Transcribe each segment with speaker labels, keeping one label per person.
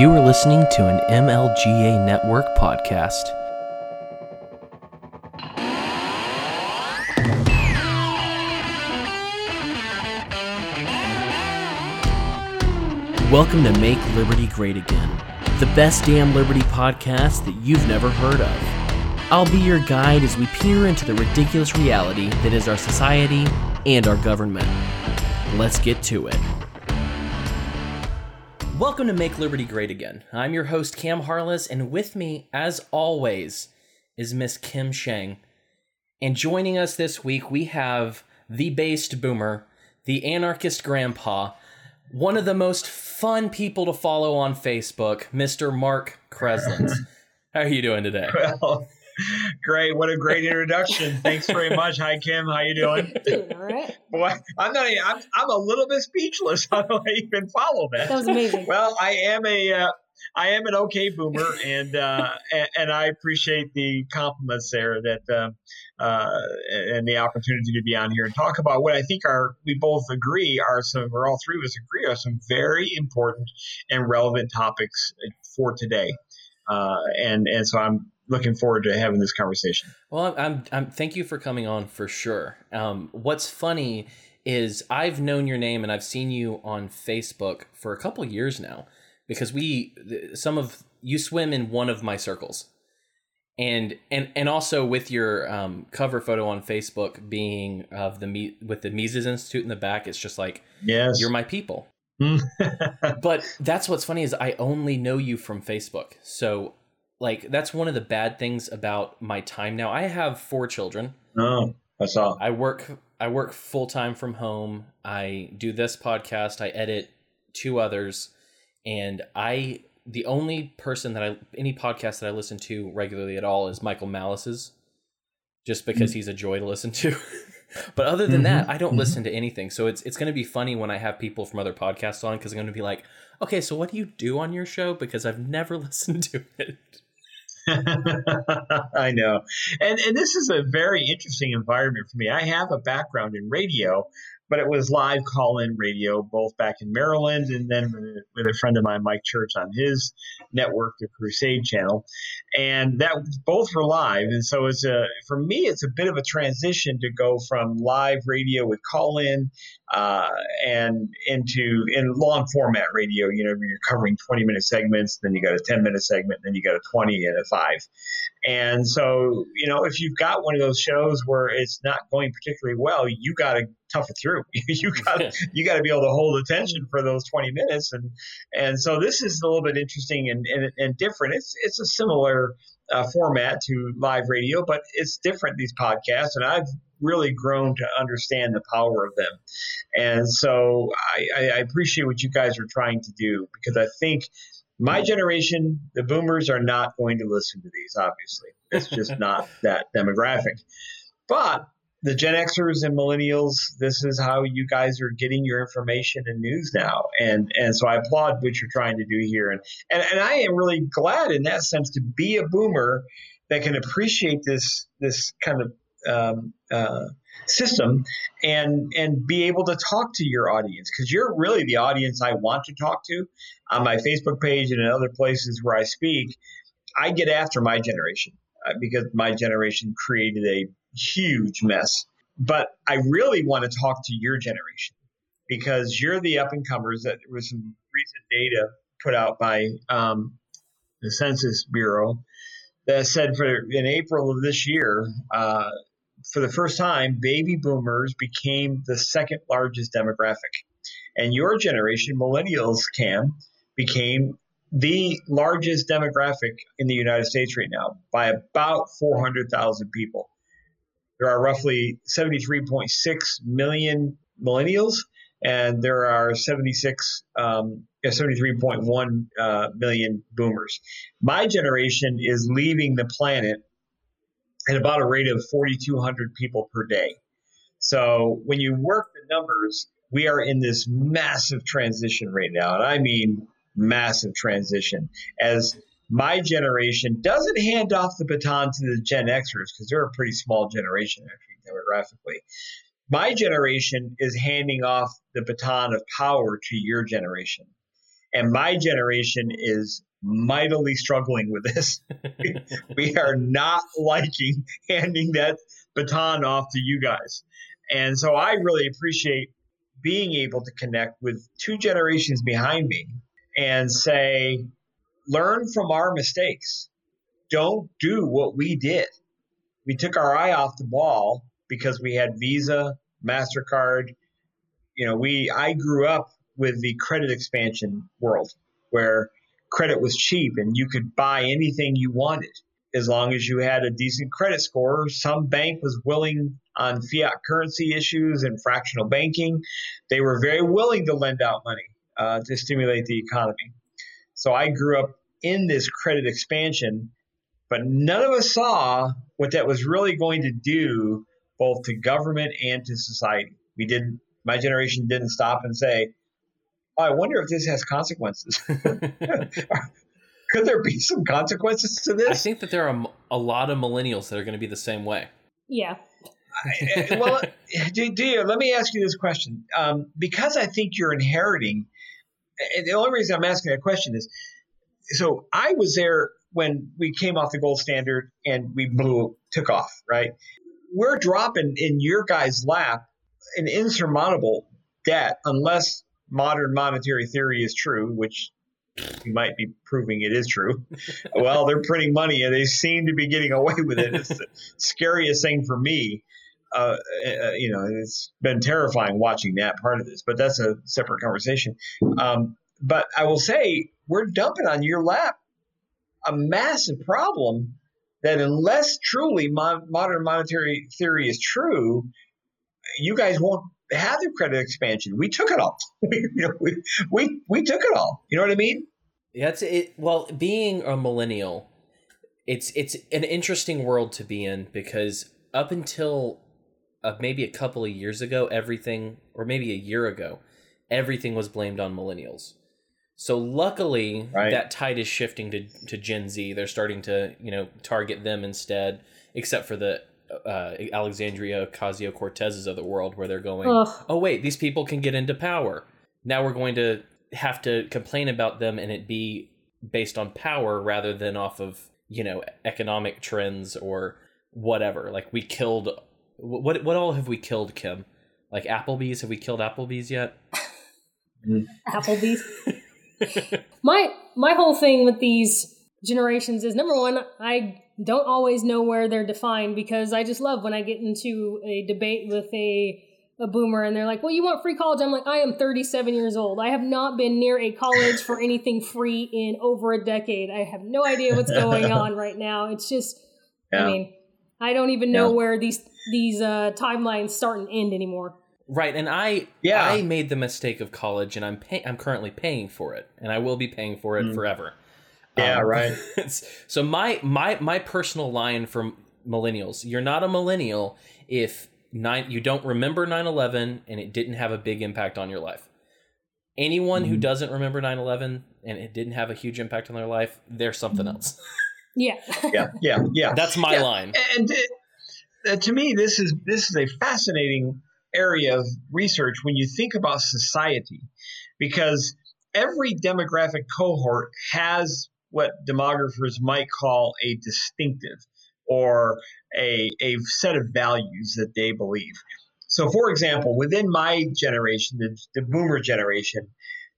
Speaker 1: You are listening to an MLGA Network podcast. Welcome to Make Liberty Great Again, the best damn Liberty podcast that you've never heard of. I'll be your guide as we peer into the ridiculous reality that is our society and our government. Let's get to it. Welcome to Make Liberty Great Again. I'm your host, Cam Harless, and with me, as always, is Miss Kim Shang. And joining us this week, we have the based boomer, the anarchist grandpa, one of the most fun people to follow on Facebook, Mr. Mark Kreslins. How are you doing today?
Speaker 2: Well, great. What a great introduction. Thanks very much. Hi, Kim. How you doing?
Speaker 3: All right.
Speaker 2: Boy, I'm not. I'm, I'm a little bit speechless. How do I even follow that?
Speaker 3: That was amazing.
Speaker 2: Well, I am a. Uh, I am an okay boomer, and uh, and, and I appreciate the compliments there that uh, uh, and the opportunity to be on here and talk about what I think are we both agree are some, or all three of us agree are some very important and relevant topics for today. Uh, and and so I'm looking forward to having this conversation.
Speaker 1: Well, I'm, I'm thank you for coming on for sure. Um, what's funny is I've known your name and I've seen you on Facebook for a couple years now because we some of you swim in one of my circles. And and and also with your um, cover photo on Facebook being of the Me- with the Mises Institute in the back, it's just like
Speaker 2: Yes.
Speaker 1: you're my people. but that's what's funny is I only know you from Facebook. So like that's one of the bad things about my time now. I have four children.
Speaker 2: oh, I saw.
Speaker 1: I work I work full time from home. I do this podcast, I edit two others, and I the only person that I any podcast that I listen to regularly at all is Michael Malice's just because he's a joy to listen to. but other than that, I don't
Speaker 2: mhm.
Speaker 1: listen to anything. So it's it's going to be funny when I have people from other podcasts on because I'm going to be like, okay, so what do you do on your show? Because I've never listened to it.
Speaker 2: I know. And and this is a very interesting environment for me. I have a background in radio, but it was live call-in radio, both back in Maryland and then with a, friend of mine, Mike Church, on his network, the Crusade Channel, and that both were live. And so it's a for me, it's a bit of a transition to go from live radio with call-in uh, and into in long format radio. You know, you're covering 20 minute segments, then you got a 10 minute segment, then you got a 20 and a five. And so, you know, if you've got one of those shows where it's not going particularly well, you got to tough it through. you got you got to be able to hold attention for those 20 minutes. And and so this is a little bit interesting and and, and different. It's it's a similar uh, format to live radio, but it's different. These podcasts, and I've really grown to understand the power of them. And so I, I I appreciate what you guys are trying to do because I think my generation, the boomers are not going to listen to these, obviously. It's just not that demographic. But the Gen Xers and millennials, this is how you guys are getting your information and news now. And and so I applaud what you're trying to do here. And and, and I am really glad in that sense to be a boomer that can appreciate this this kind of um, uh, system and and be able to talk to your audience because you're really the audience I want to talk to on my Facebook page and in other places where I speak. I get after my generation uh, because my generation created a huge mess. But I really want to talk to your generation because you're the up and comers. That there was some recent data put out by um, the Census Bureau that said for in April of this year, uh, for the first time, baby boomers became the second largest demographic. And your generation, millennials, Cam, became the largest demographic in the United States right now by about 400,000 people. There are roughly 73.6 million millennials, and there are 76, um, 73.1 uh, million boomers. My generation is leaving the planet at about a rate of 4,200 people per day. So when you work the numbers, we are in this massive transition right now. And I mean massive transition as my generation doesn't hand off the baton to the Gen Xers because they're a pretty small generation, actually, demographically. My generation is handing off the baton of power to your generation. And my generation is mightily struggling with this. we are not liking handing that baton off to you guys. And so I really appreciate being able to connect with two generations behind me and say, learn from our mistakes. Don't do what we did. We took our eye off the ball because we had Visa, MasterCard. You know, we I grew up with the credit expansion world where credit was cheap and you could buy anything you wanted as long as you had a decent credit score. Some bank was willing on fiat currency issues and fractional banking. They were very willing to lend out money uh, to stimulate the economy. So I grew up in this credit expansion, but none of us saw what that was really going to do both to government and to society. We didn't, my generation didn't stop and say, I wonder if this has consequences. Could there be some consequences to this? I
Speaker 1: think that there are a lot of millennials that are going to be the same way.
Speaker 3: Yeah.
Speaker 2: Eh, eh, well, do, do you, let me ask you this question. Um, because I think you're inheriting, and the only reason I'm asking that question is so I was there when we came off the gold standard and we blew, took off, right? We're dropping in your guys' lap an insurmountable debt unless modern monetary theory is true, which you might be proving it is true. well, they're printing money and they seem to be getting away with it. It's the scariest thing for me. Uh, uh, you know, it's been terrifying watching that part of this, but that's a separate conversation. Um, but I will say, we're dumping on your lap a massive problem that, unless truly modern monetary theory is true, you guys won't have the credit expansion. We took it all. we, you know, we, we, we took it all. You know what I mean?
Speaker 1: Yeah, it's it. Well, being a millennial, it's it's an interesting world to be in because up until uh, maybe a couple of years ago, everything, or maybe a year ago, everything was blamed on millennials. So luckily, right. that tide is shifting to to Gen Z. They're starting to you know target them instead, except for the uh, Alexandria Ocasio Cortezes of the world, where they're going, Ugh. oh wait, these people can get into power. Now we're going to have to complain about them and it be based on power rather than off of you know economic trends or whatever. Like we killed what what all have we killed kim? Like applebee's? Have we killed applebee's yet?
Speaker 3: Applebee's? My my whole thing with these generations is number one i don't always know where they're defined because i just love when i get into a debate with a a boomer and they're like, well, you want free college? I'm like, I am 37 years old. I have not been near a college for anything free in over a decade. I have no idea what's going on right now. It's just, yeah. I mean, I don't even know yeah. where these these uh, timelines start and end anymore.
Speaker 1: Right, and I yeah. I made the mistake of college, and I'm pay- I'm currently paying for it, and I will be paying for it mm. forever.
Speaker 2: Yeah, um, right.
Speaker 1: so my my my personal line from millennials: you're not a millennial if nine you don't remember 9-11 and it didn't have a big impact on your life anyone mm-hmm. who doesn't remember 9-11 and it didn't have a huge impact on their life they're something mm-hmm. else
Speaker 3: yeah
Speaker 2: yeah yeah yeah
Speaker 1: that's my
Speaker 2: yeah.
Speaker 1: line
Speaker 2: and uh, to me this is this is a fascinating area of research when you think about society because every demographic cohort has what demographers might call a distinctive or a, a set of values that they believe. So, for example, within my generation, the, the boomer generation,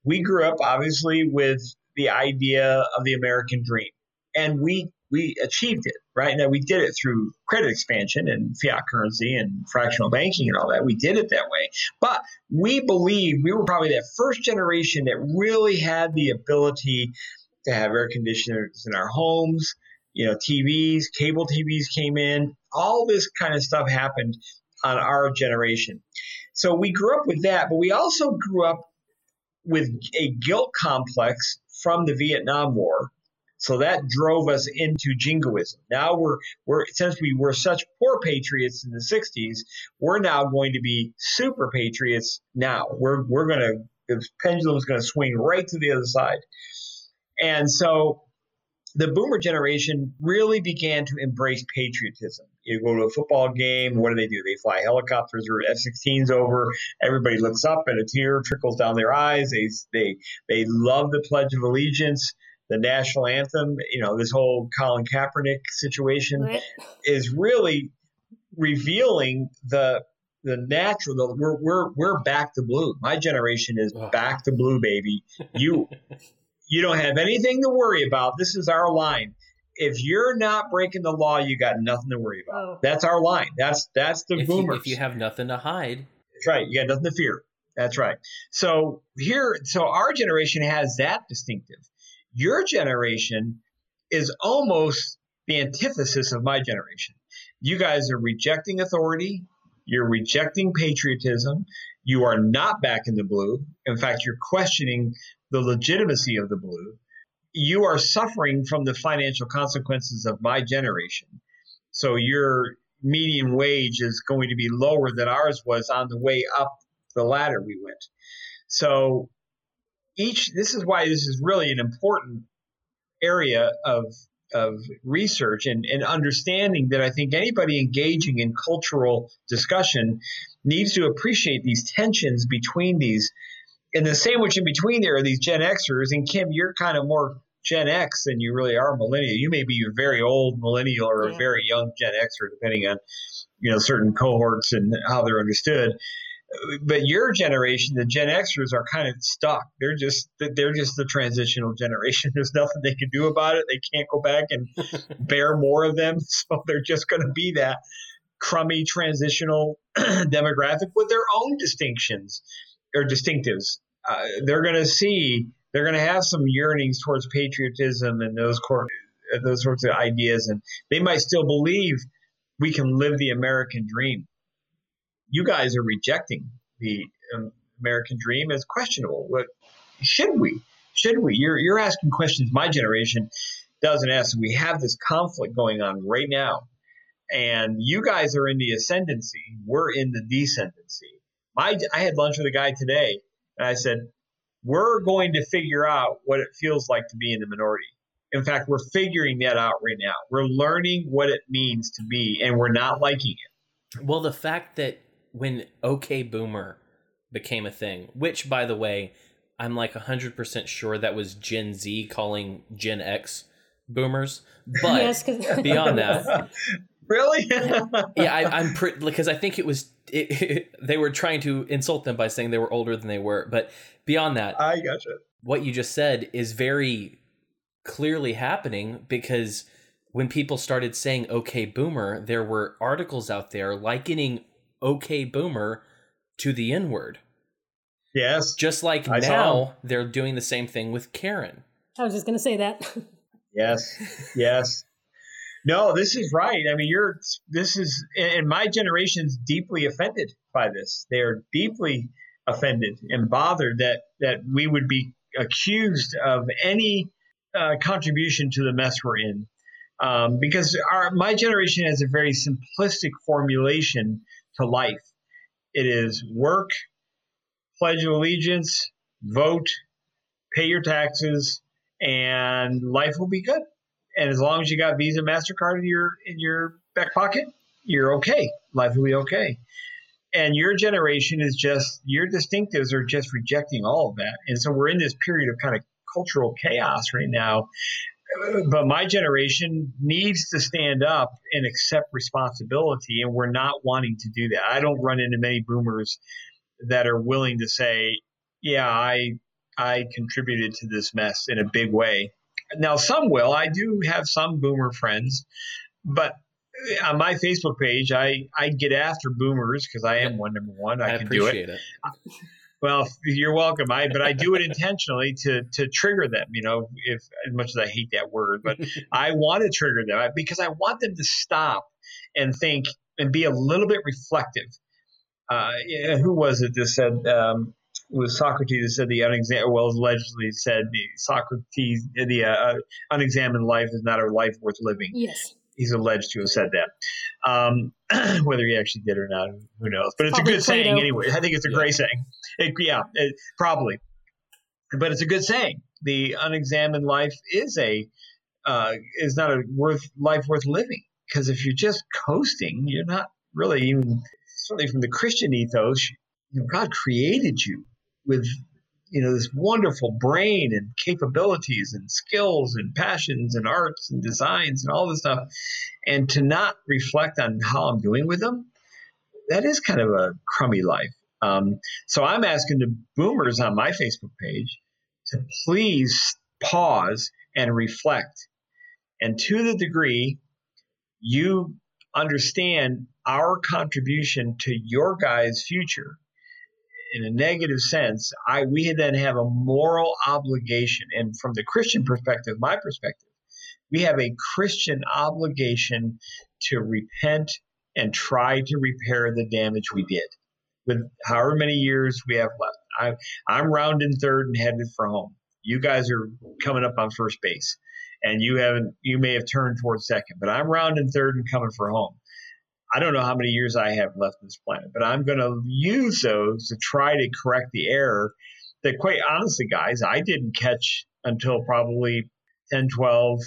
Speaker 2: we grew up obviously with the idea of the American dream, and we we achieved it, right? Now we did it through credit expansion and fiat currency and fractional banking and all that. We did it that way, but we believe we were probably that first generation that really had the ability to have air conditioners in our homes, you know, TVs, cable TVs came in, all this kind of stuff happened on our generation. So we grew up with that, but we also grew up with a guilt complex from the Vietnam War. So that drove us into jingoism. Now we're we're since we were such poor patriots in the 60s, we're now going to be super patriots now. We're we're going to the pendulum's going to swing right to the other side. And so the boomer generation really began to embrace patriotism. You go to a football game, what do they do? They fly helicopters or F 16s over. Everybody looks up and a tear trickles down their eyes. They, they, they love the Pledge of Allegiance, the national anthem. You know, this whole Colin Kaepernick situation right. is really revealing the the natural the, we're we're we're back to blue my generation is back to blue baby you you don't have anything to worry about. This is our line. If you're not breaking the law, you got nothing to worry about. Oh. That's our line. That's that's the
Speaker 1: if
Speaker 2: boomers.
Speaker 1: You, if you have nothing to hide,
Speaker 2: that's right. You got nothing to fear. That's right. So here, so our generation has that distinctive. Your generation is almost the antithesis of my generation. You guys are rejecting authority. You're rejecting patriotism. You are not back in the blue. In fact, you're questioning the legitimacy of the blue. You are suffering from the financial consequences of my generation. So your median wage is going to be lower than ours was on the way up the ladder we went. So each this is why this is really an important area of of research and, and understanding that I think anybody engaging in cultural discussion needs to appreciate these tensions between these in the sandwich in between there are these Gen Xers, and Kim, you're kind of more Gen X than you really are millennial. You may be a very old millennial or yeah. a very young Gen Xer, depending on you know certain cohorts and how they're understood. But your generation, the Gen Xers, are kind of stuck. They're just they're just the transitional generation. There's nothing they can do about it. They can't go back and bear more of them, so they're just going to be that crummy transitional demographic with their own distinctions or distinctives. Uh, they're going to see they're going to have some yearnings towards patriotism and those cor- those sorts of ideas, and they might still believe we can live the American dream. You guys are rejecting the um, American dream as questionable. What should we? Should we? You're you're asking questions. My generation doesn't ask. We have this conflict going on right now, and you guys are in the ascendancy. We're in the descendancy my I had lunch with a guy today, and I said, "We're going to figure out what it feels like to be in the minority." In fact, we're figuring that out right now. We're learning what it means to be, and we're not liking it.
Speaker 1: Well, the fact that when OK Boomer became a thing, which, by the way, I'm like 100% sure that was Gen Z calling Gen X boomers. But yes, beyond that,
Speaker 2: really?
Speaker 1: yeah, I, am pretty because I think it was it, it, they were trying to insult them by saying they were older than they were. But beyond that,
Speaker 2: I gotcha.
Speaker 1: What you just said is very clearly happening because when people started saying "Okay, Boomer," there were articles out there likening "Okay, Boomer" to the N word.
Speaker 2: Yes.
Speaker 1: Just like I now, they're doing the same thing with Karen.
Speaker 3: I was just going to say that.
Speaker 2: yes. Yes. No, this is right. I mean, you're this is and my generation's deeply offended by this. They are deeply offended and bothered that that we would be accused of any uh, contribution to the mess we're in. Um, because our my generation has a very simplistic formulation to life. It is work, pledge of allegiance, vote, pay your taxes, and life will be good and as long as you got Visa, Mastercard in your in your back pocket, you're okay. Life will be okay. And your generation is just your distinctives are just rejecting all of that, and so we're in this period of kind of cultural chaos right now. But my generation needs to stand up and accept responsibility, and we're not wanting to do that. I don't run into many boomers that are willing to say, "Yeah, I I contributed to this mess in a big way." Now, some will. I do have some boomer friends, but on my Facebook page, I, I get after boomers because I am one number one. I, I can do it. it. Well, you're welcome. I but I do it intentionally to to trigger them. You know, if as much as I hate that word, but I want to trigger them because I want them to stop and think and be a little bit reflective. Uh, who was it that said um, was Socrates said the unexamined, well, allegedly said the Socrates, the uh, unexamined life is not a life worth living.
Speaker 3: Yes.
Speaker 2: He's alleged to have said that. Um, whether he actually did or not, who knows? But it's probably a good Plato. saying anyway. I think it's a yeah. great saying. It, yeah, it, probably. But it's a good saying. The unexamined life is a uh, is not a worth life worth living. Because if you're just coasting, you're not really even certainly from the Christian ethos. You know, God created you with you know this wonderful brain and capabilities and skills and passions and arts and designs and all this stuff, and to not reflect on how I'm doing with them, that is kind of a crummy life. Um, so I'm asking the boomers on my Facebook page to please pause and reflect. And to the degree you understand our contribution to your guys' future in a negative sense, I we then have a moral obligation. And from the Christian perspective, my perspective, we have a Christian obligation to repent and try to repair the damage we did with however many years we have left. I, I'm rounding third and headed for home. You guys are coming up on first base, and you haven't. You may have turned towards second, but I'm rounding third and coming for home. I don't know how many years I have left this planet, but I'm going to use those to try to correct the error that, quite honestly, guys, I didn't catch until probably 10, 12,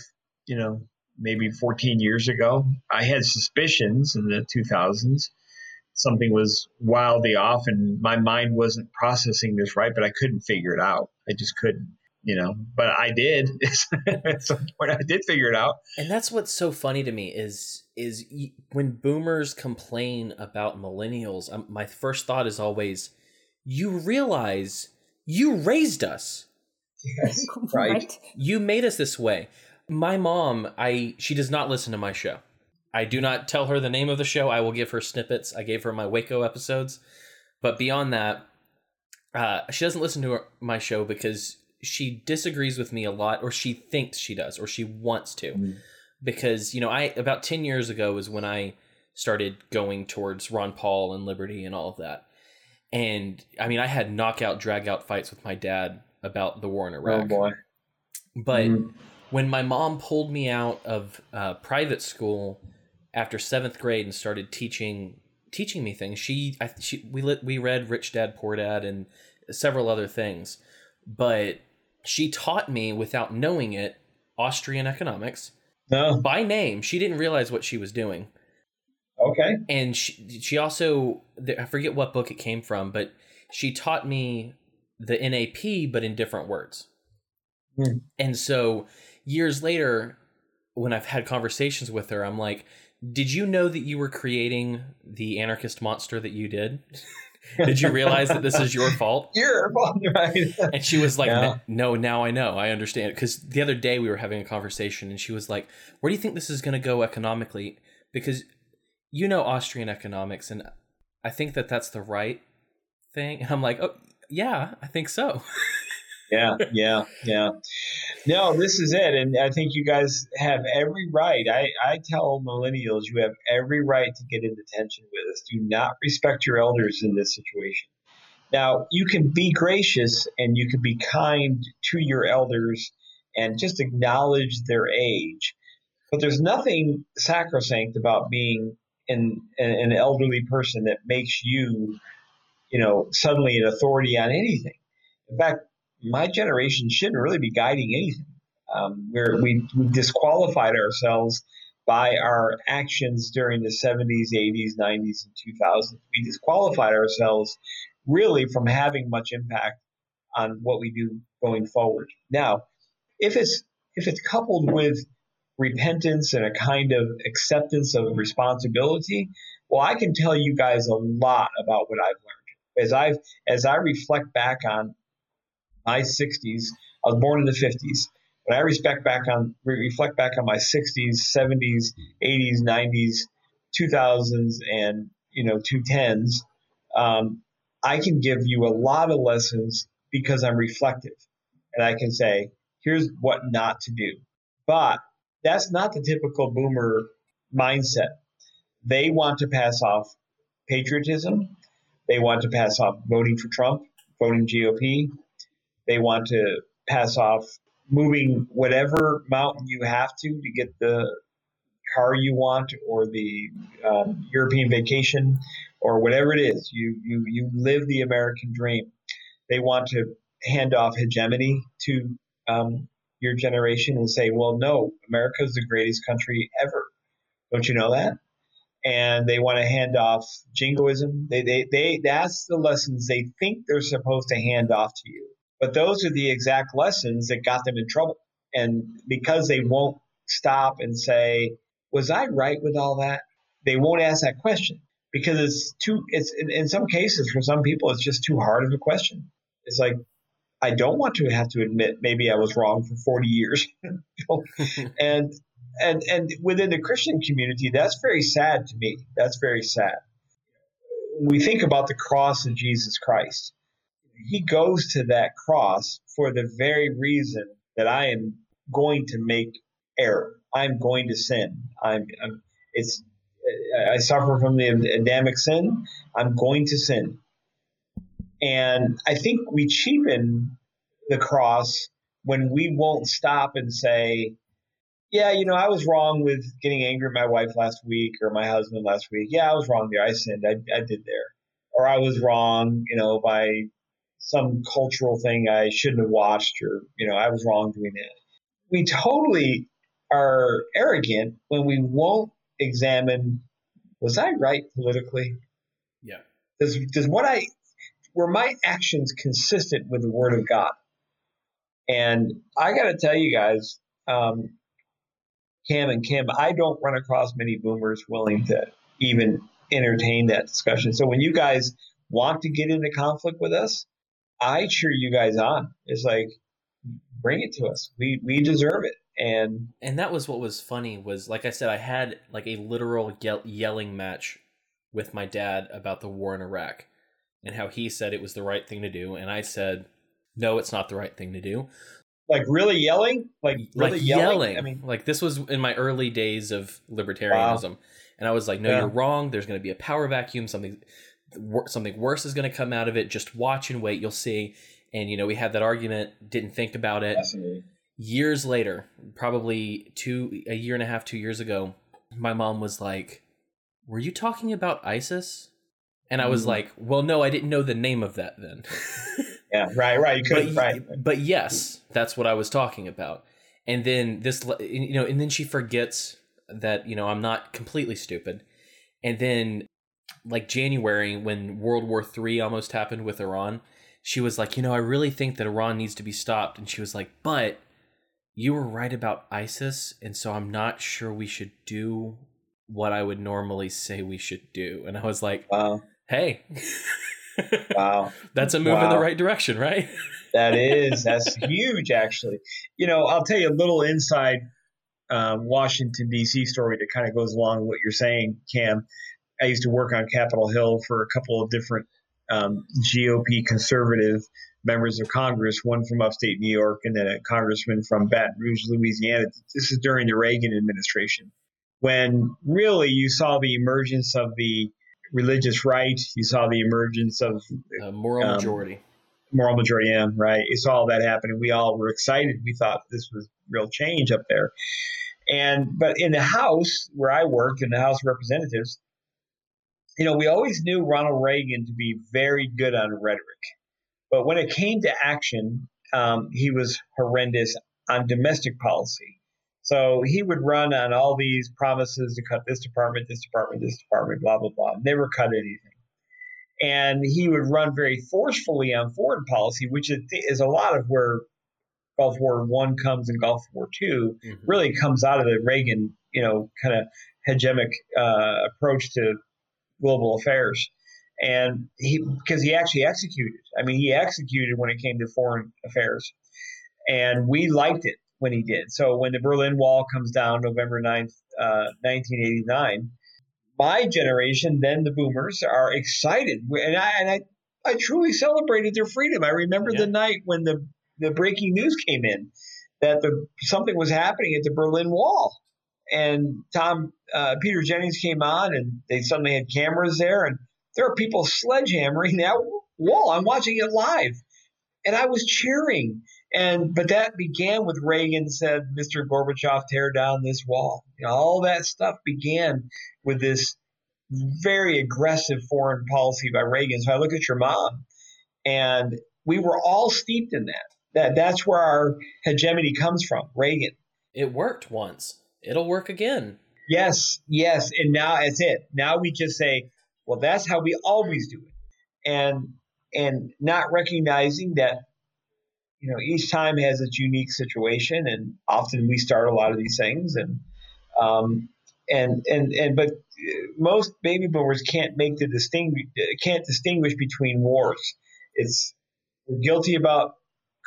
Speaker 2: you know, maybe 14 years ago. I had suspicions in the 2000s. Something was wildly off, and my mind wasn't processing this right, but I couldn't figure it out. I just couldn't you know but i did. At some point i did figure it out.
Speaker 1: And that's what's so funny to me is is when boomers complain about millennials um, my first thought is always you realize you raised us.
Speaker 2: Yes, right?
Speaker 1: You made us this way. My mom i she does not listen to my show. I do not tell her the name of the show. I will give her snippets. I gave her my waco episodes. But beyond that uh, she doesn't listen to her, my show because she disagrees with me a lot or she thinks she does or she wants to. Mm. because you know i about 10 years ago was when i started going towards ron paul and liberty and all of that. And i mean i had knockout drag out fights with my dad about the war in iraq.
Speaker 2: oh boy.
Speaker 1: But mm. when my mom pulled me out of uh, private school after seventh grade and started teaching teaching me things she I, she we lit, we read rich dad poor dad and several other things. But she taught me without knowing it Austrian economics.
Speaker 2: No.
Speaker 1: By name, she didn't realize what she was doing.
Speaker 2: Okay.
Speaker 1: And she she also I forget what book it came from, but she taught me the NAP but in different words. Hmm. And so years later when I've had conversations with her, I'm like, "Did you know that you were creating the anarchist monster that you did?" Did you realize that this is your fault?
Speaker 2: Your fault, right?
Speaker 1: and she was like, yeah. "No, now I know. I understand." Because the other day we were having a conversation, and she was like, "Where do you think this is going to go economically?" Because you know Austrian economics, and I think that that's the right thing. And I'm like, "Oh, yeah, I think so."
Speaker 2: yeah, yeah, yeah. No, this is it. And I think you guys have every right. I, I tell millennials, you have every right to get into tension with us. Do not respect your elders in this situation. Now, you can be gracious and you can be kind to your elders and just acknowledge their age. But there's nothing sacrosanct about being an, an elderly person that makes you, you know, suddenly an authority on anything. In fact, my generation shouldn't really be guiding anything. Um, we, we disqualified ourselves by our actions during the 70s, 80s, 90s, and 2000s. We disqualified ourselves really from having much impact on what we do going forward. Now, if it's if it's coupled with repentance and a kind of acceptance of responsibility, well, I can tell you guys a lot about what I've learned as I've as I reflect back on my 60s. I was born in the 50s. When I respect back on reflect back on my 60s, 70s, 80s, 90s, 2000s, and you know 210s, um, I can give you a lot of lessons because I'm reflective, and I can say, here's what not to do. But that's not the typical boomer mindset. They want to pass off patriotism. They want to pass off voting for Trump, voting GOP, they want to pass off moving whatever mountain you have to to get the car you want or the um, European vacation or whatever it is. You, you, you live the American dream. They want to hand off hegemony to um, your generation and say, well, no, America is the greatest country ever. Don't you know that? And they want to hand off jingoism. They, they, they, that's the lessons they think they're supposed to hand off to you. But those are the exact lessons that got them in trouble. And because they won't stop and say, was I right with all that? They won't ask that question because it's too, it's in, in some cases for some people, it's just too hard of a question. It's like, I don't want to have to admit maybe I was wrong for 40 years. and and and within the Christian community, that's very sad to me. That's very sad. we think about the cross of Jesus Christ. He goes to that cross for the very reason that I am going to make error. I'm going to sin. I'm, I'm it's I suffer from the Adamic sin. I'm going to sin. And I think we cheapen the cross when we won't stop and say, yeah, you know, I was wrong with getting angry at my wife last week or my husband last week. Yeah, I was wrong there. I sinned. I, I did there. Or I was wrong, you know, by some cultural thing I shouldn't have watched or, you know, I was wrong doing that. We totally are arrogant when we won't examine was I right politically?
Speaker 1: Yeah.
Speaker 2: Does does what I were my actions consistent with the Word of God? And I got to tell you guys, um, Cam and Kim, I don't run across many boomers willing to even entertain that discussion. So when you guys want to get into conflict with us, I cheer you guys on. It's like, bring it to us. We we deserve it. And
Speaker 1: and that was what was funny was like I said, I had like a literal yelling match with my dad about the war in Iraq and how he said it was the right thing to do, and I said, no, it's not the right thing to do.
Speaker 2: Like really yelling, like really
Speaker 1: like
Speaker 2: yelling?
Speaker 1: yelling. I mean, like this was in my early days of libertarianism, wow. and I was like, no, yeah. you're wrong. There's going to be a power vacuum. Something, something worse is going to come out of it. Just watch and wait. You'll see. And you know, we had that argument. Didn't think about it. Years later, probably two, a year and a half, two years ago, my mom was like, "Were you talking about ISIS?" And I was mm-hmm. like, well, no, I didn't know the name of that then.
Speaker 2: yeah, right, right. You could,
Speaker 1: but,
Speaker 2: right.
Speaker 1: But yes, that's what I was talking about. And then this, you know, and then she forgets that, you know, I'm not completely stupid. And then, like January, when World War III almost happened with Iran, she was like, you know, I really think that Iran needs to be stopped. And she was like, but you were right about ISIS. And so I'm not sure we should do what I would normally say we should do. And I was like,
Speaker 2: wow
Speaker 1: hey.
Speaker 2: wow.
Speaker 1: That's a move wow. in the right direction, right?
Speaker 2: that is. That's huge, actually. You know, I'll tell you a little inside um, Washington, D.C. story that kind of goes along with what you're saying, Cam. I used to work on Capitol Hill for a couple of different um, GOP conservative members of Congress, one from upstate New York and then a congressman from Baton Rouge, Louisiana. This is during the Reagan administration when really you saw the emergence of the religious right. You saw the emergence of
Speaker 1: a moral um, majority.
Speaker 2: Moral majority, yeah, right. You saw all that happen, and we all were excited. We thought this was real change up there. And but in the House where I worked, in the House of Representatives, you know, we always knew Ronald Reagan to be very good on rhetoric, but when it came to action, um, he was horrendous on domestic policy. So he would run on all these promises to cut this department, this department, this department, blah, blah, blah. Never cut anything. And he would run very forcefully on foreign policy, which is a lot of where Gulf War One comes and Gulf War 2 mm-hmm. really comes out of the Reagan, you know, kind of hegemonic uh, approach to global affairs. And he, because he actually executed. I mean, he executed when it came to foreign affairs, and we liked it when he did. So when the Berlin Wall comes down November 9th, uh, 1989, my generation, then the boomers, are excited. And I, and I, I truly celebrated their freedom. I remember yeah. the night when the, the breaking news came in that the something was happening at the Berlin Wall. And Tom uh, Peter Jennings came on, and they suddenly had cameras there, and there are people sledgehammering that wall. I'm watching it live, and I was cheering. And but that began with Reagan said, "Mr. Gorbachev, tear down this wall." You know, all that stuff began with this very aggressive foreign policy by Reagan. So I look at your mom, and we were all steeped in that. That that's where our hegemony comes from, Reagan.
Speaker 1: It worked once. It'll work again.
Speaker 2: Yes, yes. And now that's it. Now we just say, well, that's how we always do it. And and not recognizing that you know each time has its unique situation and often we start a lot of these things and um, and and and but most baby boomers can't make the distinguish can't distinguish between wars it's guilty about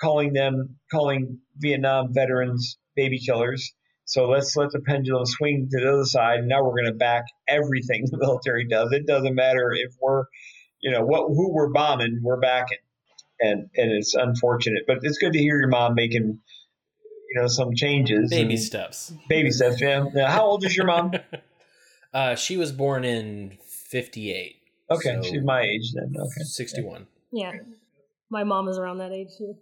Speaker 2: calling them calling Vietnam veterans baby killers so let's let the pendulum swing to the other side. Now we're going to back everything the military does. It doesn't matter if we're, you know, what who we're bombing, we're backing, and and it's unfortunate, but it's good to hear your mom making, you know, some changes.
Speaker 1: Baby steps.
Speaker 2: Baby steps. Yeah. Now, how old is your mom?
Speaker 1: uh, she was born in '58.
Speaker 2: Okay, so she's my age then. Okay,
Speaker 1: sixty-one.
Speaker 3: Yeah, my mom is around that age too.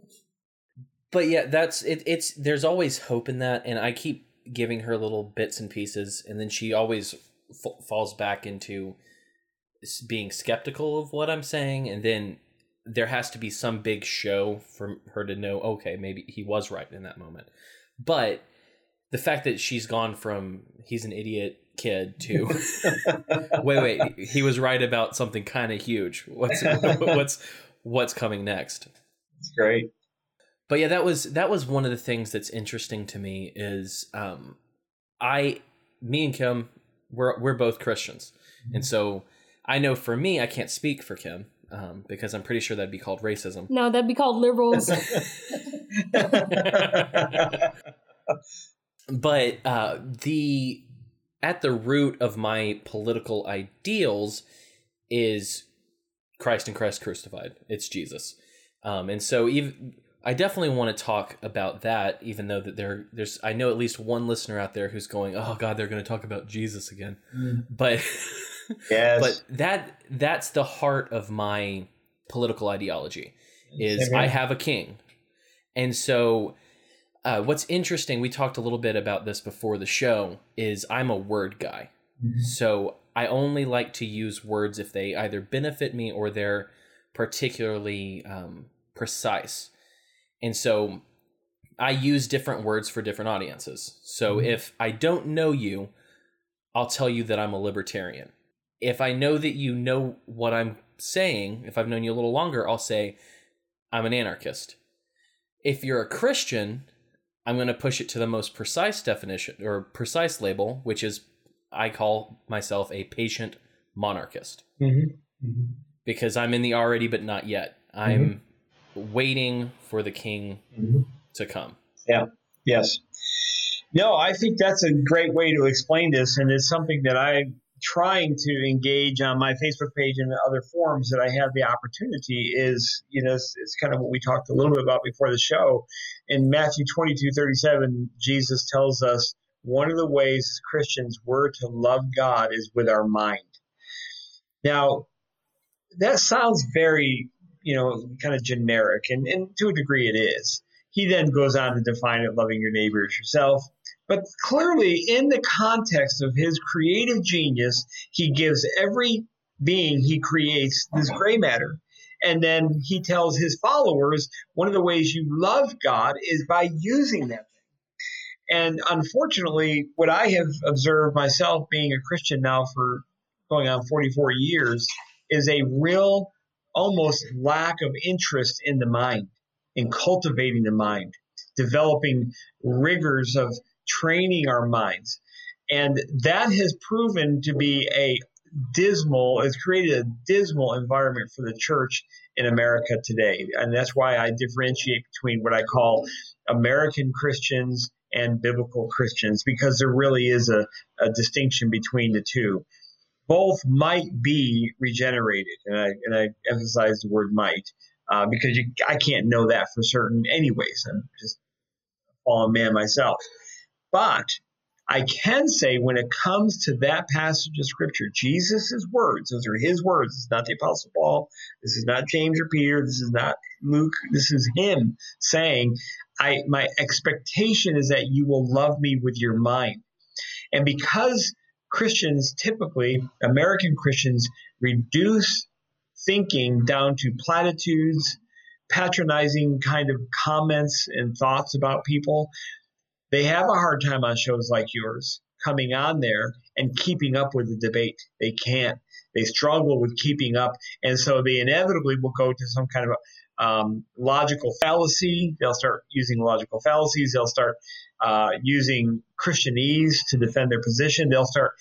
Speaker 1: But yeah, that's it. It's there's always hope in that, and I keep giving her little bits and pieces, and then she always f- falls back into being skeptical of what I'm saying, and then there has to be some big show for her to know, okay, maybe he was right in that moment. But the fact that she's gone from he's an idiot kid to wait, wait, he was right about something kind of huge. What's what's what's coming next?
Speaker 2: It's great
Speaker 1: but yeah, that was that was one of the things that's interesting to me is um, I, me and Kim, we're we're both Christians, and so I know for me, I can't speak for Kim um, because I'm pretty sure that'd be called racism.
Speaker 3: No, that'd be called liberals.
Speaker 1: but uh, the at the root of my political ideals is Christ and Christ crucified. It's Jesus, um, and so even I definitely want to talk about that, even though that there there's I know at least one listener out there who's going, oh God, they're going to talk about Jesus again. Mm. But yes. but that that's the heart of my political ideology is I have a king, and so. Uh, what's interesting, we talked a little bit about this before the show, is I'm a word guy. Mm-hmm. So I only like to use words if they either benefit me or they're particularly um, precise. And so I use different words for different audiences. So mm-hmm. if I don't know you, I'll tell you that I'm a libertarian. If I know that you know what I'm saying, if I've known you a little longer, I'll say I'm an anarchist. If you're a Christian, I'm going to push it to the most precise definition or precise label, which is I call myself a patient monarchist. Mm-hmm. Mm-hmm. Because I'm in the already but not yet. I'm mm-hmm waiting for the king mm-hmm. to come.
Speaker 2: Yeah. Yes. No, I think that's a great way to explain this, and it's something that I'm trying to engage on my Facebook page and other forums that I have the opportunity. Is you know, it's, it's kind of what we talked a little bit about before the show. In Matthew 22, 37, Jesus tells us one of the ways as Christians we're to love God is with our mind. Now, that sounds very you know, kind of generic, and, and to a degree it is. He then goes on to define it loving your neighbor as yourself. But clearly, in the context of his creative genius, he gives every being he creates this gray matter. And then he tells his followers one of the ways you love God is by using that thing. And unfortunately, what I have observed myself being a Christian now for going on 44 years is a real almost lack of interest in the mind, in cultivating the mind, developing rigors of training our minds. And that has proven to be a dismal, has created a dismal environment for the church in America today. And that's why I differentiate between what I call American Christians and biblical Christians, because there really is a, a distinction between the two both might be regenerated, and I and I emphasize the word might uh, because you, I can't know that for certain, anyways. I'm just a fallen man myself, but I can say when it comes to that passage of scripture, Jesus' words, those are his words. It's not the Apostle Paul. This is not James or Peter. This is not Luke. This is him saying, I my expectation is that you will love me with your mind. And because Christians typically, American Christians, reduce thinking down to platitudes, patronizing kind of comments and thoughts about people, they have a hard time on shows like yours coming on there and keeping up with the debate. They can't. They struggle with keeping up. And so they inevitably will go to some kind of um, logical fallacy. They'll start using logical fallacies. They'll start uh, using Christianese to defend their position. They'll start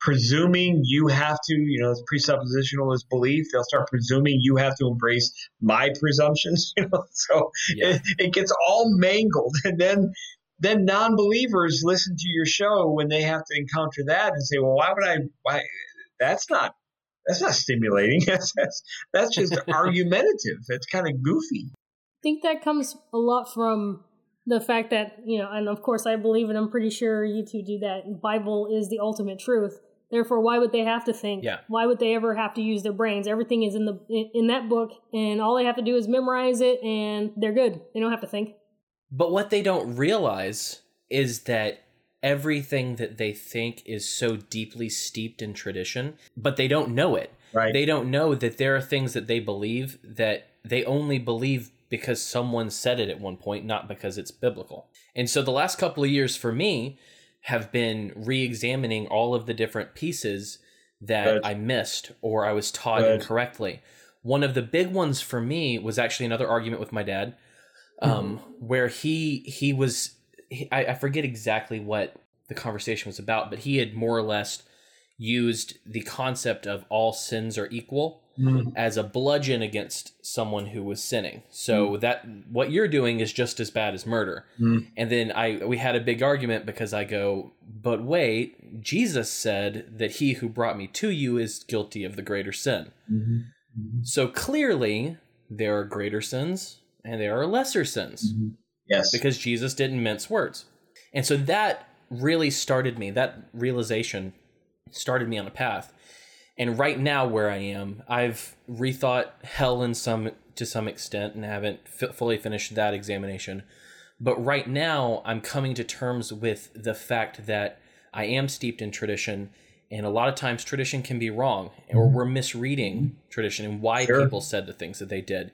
Speaker 2: presuming you have to, you know, it's presuppositionalist belief. They'll start presuming you have to embrace my presumptions. You know, so yeah. it, it gets all mangled, and then then non-believers listen to your show when they have to encounter that and say, "Well, why would I? Why? That's not that's not stimulating. That's that's, that's just argumentative. It's kind of goofy."
Speaker 3: I think that comes a lot from the fact that you know, and of course, I believe, and I'm pretty sure you two do that. Bible is the ultimate truth. Therefore, why would they have to think?
Speaker 1: Yeah.
Speaker 3: Why would they ever have to use their brains? Everything is in the in, in that book, and all they have to do is memorize it, and they're good. They don't have to think.
Speaker 1: But what they don't realize is that everything that they think is so deeply steeped in tradition, but they don't know it.
Speaker 2: Right.
Speaker 1: They don't know that there are things that they believe that they only believe because someone said it at one point, not because it's biblical. And so the last couple of years for me have been re examining all of the different pieces that Good. I missed or I was taught Good. incorrectly. One of the big ones for me was actually another argument with my dad um, mm-hmm. where he he was he, I, I forget exactly what the conversation was about, but he had more or less used the concept of all sins are equal mm. as a bludgeon against someone who was sinning. So mm. that what you're doing is just as bad as murder. Mm. And then I we had a big argument because I go, but wait, Jesus said that he who brought me to you is guilty of the greater sin. Mm-hmm. Mm-hmm. So clearly there are greater sins and there are lesser sins.
Speaker 2: Yes.
Speaker 1: Because Jesus didn't mince words. And so that really started me, that realization started me on a path. And right now, where I am, I've rethought hell in some to some extent and haven't f- fully finished that examination. But right now, I'm coming to terms with the fact that I am steeped in tradition, and a lot of times tradition can be wrong, or mm-hmm. we're misreading tradition and why sure. people said the things that they did.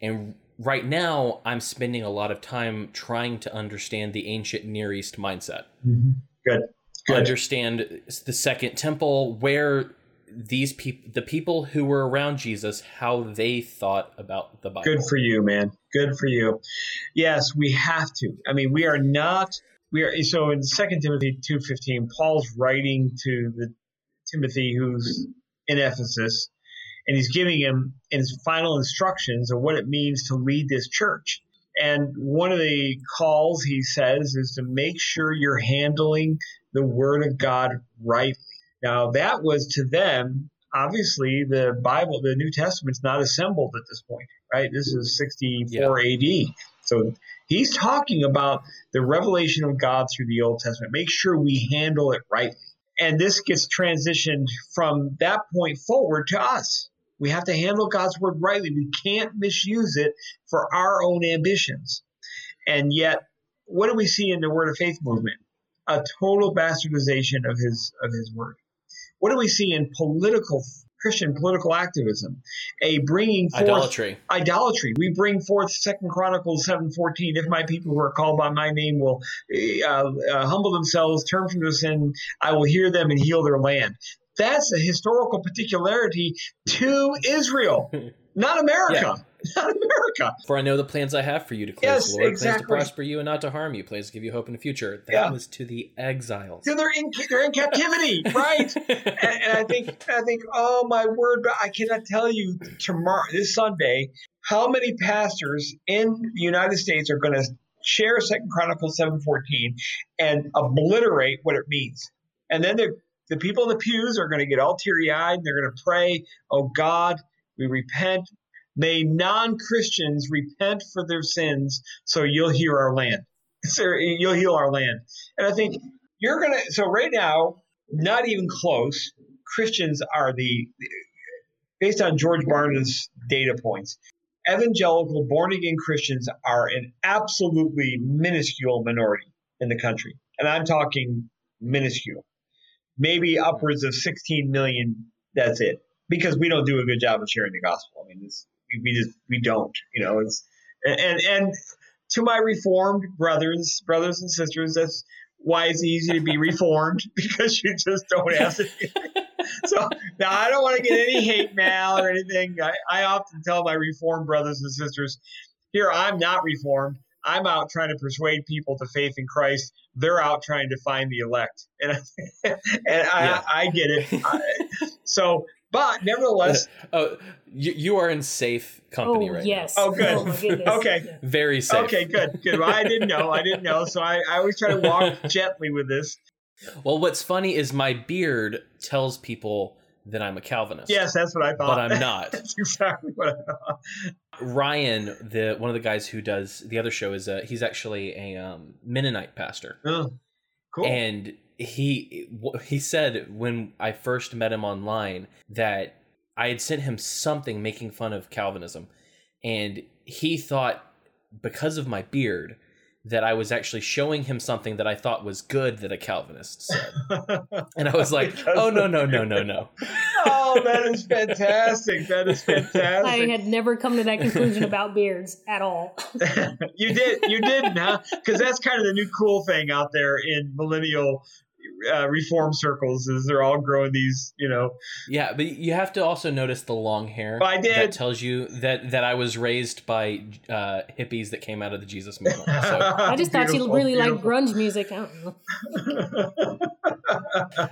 Speaker 1: And right now I'm spending a lot of time trying to understand the ancient Near East mindset.
Speaker 2: Mm-hmm. Good. Good.
Speaker 1: Understand the Second Temple, where these people, the people who were around Jesus, how they thought about the Bible.
Speaker 2: Good for you, man. Good for you. Yes, we have to. I mean, we are not. We are so in Second Timothy two fifteen. Paul's writing to the Timothy who's in Ephesus, and he's giving him his final instructions of what it means to lead this church. And one of the calls he says is to make sure you're handling the word of God rightly. Now, that was to them, obviously, the Bible, the New Testament's not assembled at this point, right? This is 64 yeah. AD. So he's talking about the revelation of God through the Old Testament. Make sure we handle it rightly. And this gets transitioned from that point forward to us. We have to handle God's word rightly. We can't misuse it for our own ambitions. And yet, what do we see in the Word of Faith movement? A total bastardization of his of his word. What do we see in political Christian political activism? A bringing forth
Speaker 1: idolatry.
Speaker 2: Idolatry. We bring forth Second Chronicles seven fourteen. If my people who are called by my name will uh, uh, humble themselves, turn from their sin, I will hear them and heal their land. That's a historical particularity to Israel, not America. Yeah. Not America.
Speaker 1: For I know the plans I have for you, declares yes, the Lord. Exactly. Plans to prosper you and not to harm you. Plans to give you hope in the future. That yeah. was to the exiles.
Speaker 2: So they're in they're in captivity, right? and, and I think I think, oh my word, but I cannot tell you tomorrow, this Sunday, how many pastors in the United States are going to share Second Chronicles seven fourteen and obliterate what it means. And then they're the people in the pews are going to get all teary eyed. And they're going to pray, Oh God, we repent. May non Christians repent for their sins so you'll heal our land. So you'll heal our land. And I think you're going to, so right now, not even close, Christians are the, based on George Barna's data points, evangelical born again Christians are an absolutely minuscule minority in the country. And I'm talking minuscule maybe upwards of 16 million. That's it. Because we don't do a good job of sharing the gospel. I mean, we, just we don't. You know, it's And, and and to my reformed brothers, brothers and sisters, that's why it's easy to be reformed because you just don't have to. so now I don't want to get any hate mail or anything. I, I often tell my reformed brothers and sisters, here I'm not reformed. I'm out trying to persuade people to faith in Christ. They're out trying to find the elect, and and I, yeah. I, I get it. so, but nevertheless,
Speaker 1: oh, you, you are in safe company
Speaker 3: oh,
Speaker 1: right
Speaker 3: yes.
Speaker 2: now. Oh, good. Oh, okay.
Speaker 1: Very safe.
Speaker 2: Okay, good. Good. Well, I didn't know. I didn't know. So I, I always try to walk gently with this.
Speaker 1: Well, what's funny is my beard tells people that I'm a Calvinist.
Speaker 2: Yes, that's what I thought.
Speaker 1: But I'm not.
Speaker 2: that's exactly what I thought.
Speaker 1: Ryan, the one of the guys who does the other show, is a, he's actually a um, Mennonite pastor.
Speaker 2: Oh, cool.
Speaker 1: And he he said when I first met him online that I had sent him something making fun of Calvinism, and he thought because of my beard that I was actually showing him something that I thought was good that a Calvinist said. and I was like, oh, no, no, no, no, no.
Speaker 2: oh, that is fantastic. That is fantastic.
Speaker 3: I had never come to that conclusion about beards at all.
Speaker 2: you did. You didn't, huh? Because that's kind of the new cool thing out there in millennial uh, reform circles is they're all growing these, you know.
Speaker 1: Yeah, but you have to also notice the long hair.
Speaker 2: I did.
Speaker 1: That tells you that that I was raised by uh, hippies that came out of the Jesus movement. So.
Speaker 3: I just thought you really liked grunge music. I
Speaker 1: don't,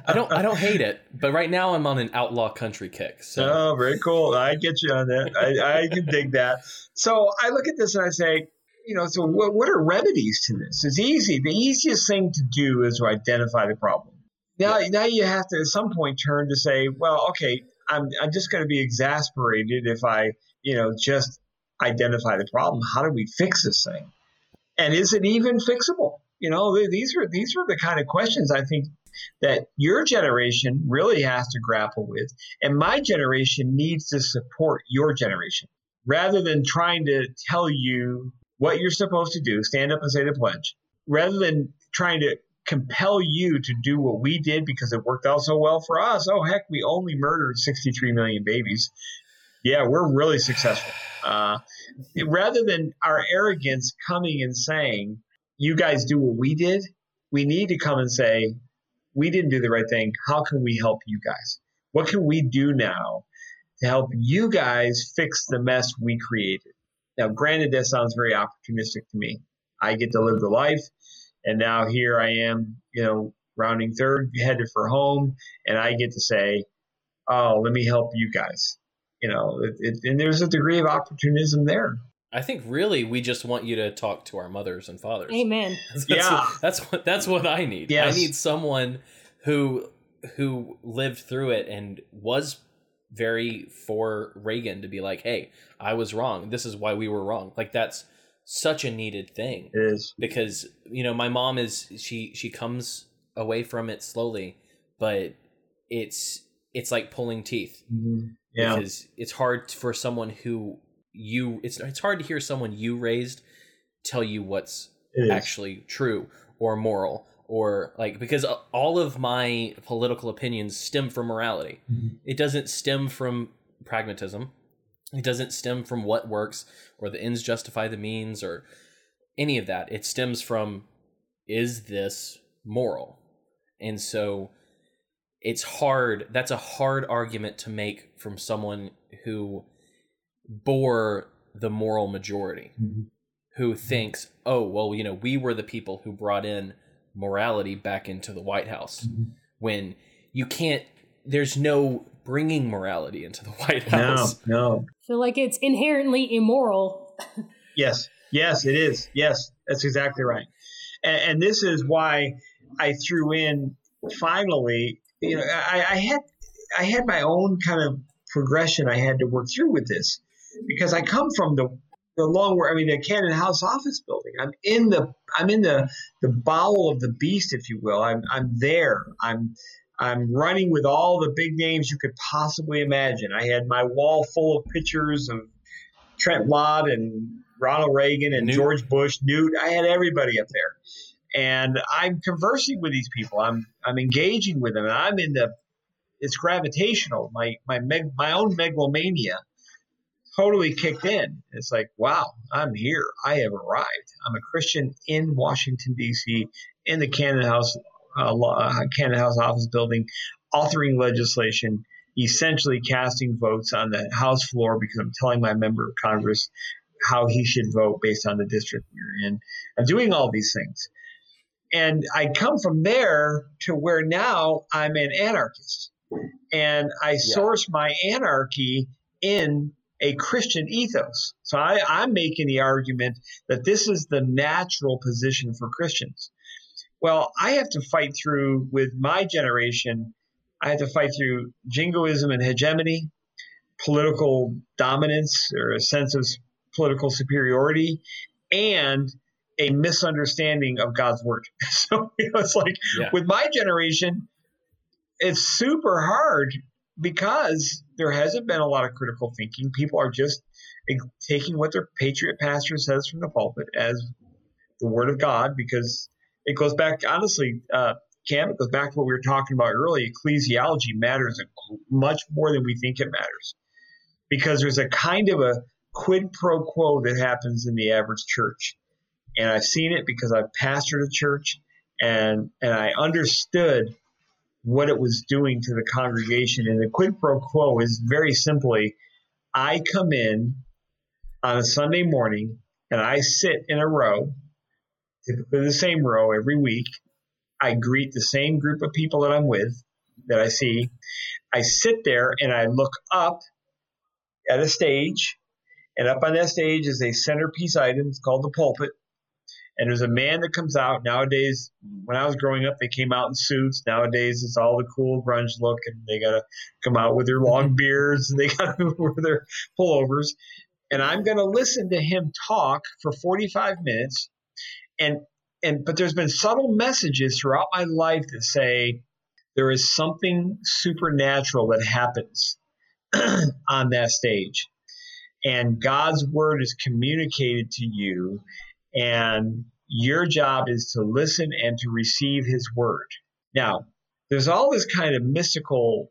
Speaker 1: I don't. I don't hate it, but right now I'm on an outlaw country kick. So.
Speaker 2: Oh, very cool. I get you on that. I, I can dig that. So I look at this and I say, you know, so what, what are remedies to this? It's easy. The easiest thing to do is to identify the problem. Now, yeah. now you have to at some point turn to say, well, okay, I'm, I'm just going to be exasperated if I, you know, just identify the problem. How do we fix this thing? And is it even fixable? You know, these are these are the kind of questions I think that your generation really has to grapple with, and my generation needs to support your generation rather than trying to tell you what you're supposed to do, stand up and say the pledge, rather than trying to compel you to do what we did because it worked out so well for us. Oh, heck, we only murdered 63 million babies. Yeah, we're really successful. Uh, rather than our arrogance coming and saying, you guys do what we did, we need to come and say, we didn't do the right thing. How can we help you guys? What can we do now to help you guys fix the mess we created? Now, granted, that sounds very opportunistic to me. I get to live the life, and now here I am, you know, rounding third, headed for home, and I get to say, "Oh, let me help you guys." You know, it, it, and there's a degree of opportunism there.
Speaker 1: I think really we just want you to talk to our mothers and fathers.
Speaker 3: Amen.
Speaker 1: That's,
Speaker 2: yeah,
Speaker 1: what, that's what that's what I need. Yes. I need someone who who lived through it and was very for Reagan to be like, "Hey, I was wrong. This is why we were wrong." Like that's such a needed thing.
Speaker 2: It is
Speaker 1: because you know my mom is she she comes away from it slowly, but it's it's like pulling teeth.
Speaker 2: Mm-hmm. Yeah,
Speaker 1: because it's hard for someone who you it's it's hard to hear someone you raised tell you what's actually true or moral or like because all of my political opinions stem from morality. Mm-hmm. It doesn't stem from pragmatism. It doesn't stem from what works or the ends justify the means or any of that. It stems from is this moral? And so it's hard. That's a hard argument to make from someone who bore the moral majority, mm-hmm. who thinks, oh, well, you know, we were the people who brought in morality back into the White House mm-hmm. when you can't. There's no bringing morality into the White House.
Speaker 2: No, no.
Speaker 3: I feel like it's inherently immoral.
Speaker 2: yes, yes, it is. Yes, that's exactly right. And, and, this is why I threw in finally. You know, I, I had I had my own kind of progression I had to work through with this because I come from the the long I mean the Cannon House office building. I'm in the I'm in the the bowel of the beast, if you will. I'm I'm there. I'm I'm running with all the big names you could possibly imagine. I had my wall full of pictures of Trent Lott and Ronald Reagan and Newt. George Bush, Newt. I had everybody up there. And I'm conversing with these people. I'm I'm engaging with them. And I'm in the it's gravitational. My my meg, my own megalomania totally kicked in. It's like, wow, I'm here. I have arrived. I'm a Christian in Washington D.C. in the Cannon House uh, uh, Cannon House office building, authoring legislation, essentially casting votes on the House floor because I'm telling my member of Congress how he should vote based on the district we're in. I'm doing all these things. And I come from there to where now I'm an anarchist. And I yeah. source my anarchy in a Christian ethos. So I, I'm making the argument that this is the natural position for Christians. Well, I have to fight through with my generation, I have to fight through jingoism and hegemony, political dominance or a sense of political superiority, and a misunderstanding of God's word. So you know, it's like yeah. with my generation, it's super hard because there hasn't been a lot of critical thinking. People are just taking what their patriot pastor says from the pulpit as the word of God because it goes back, honestly, uh, Cam, it goes back to what we were talking about earlier. Ecclesiology matters much more than we think it matters because there's a kind of a quid pro quo that happens in the average church. And I've seen it because I've pastored a church and, and I understood what it was doing to the congregation. And the quid pro quo is very simply I come in on a Sunday morning and I sit in a row, typically the same row every week. I greet the same group of people that I'm with, that I see. I sit there and I look up at a stage, and up on that stage is a centerpiece item. It's called the pulpit and there's a man that comes out nowadays. When I was growing up, they came out in suits. Nowadays, it's all the cool grunge look, and they gotta come out with their long mm-hmm. beards. And they gotta wear their pullovers, and I'm gonna listen to him talk for 45 minutes, and and but there's been subtle messages throughout my life that say there is something supernatural that happens on that stage and God's word is communicated to you and your job is to listen and to receive his word. Now, there's all this kind of mystical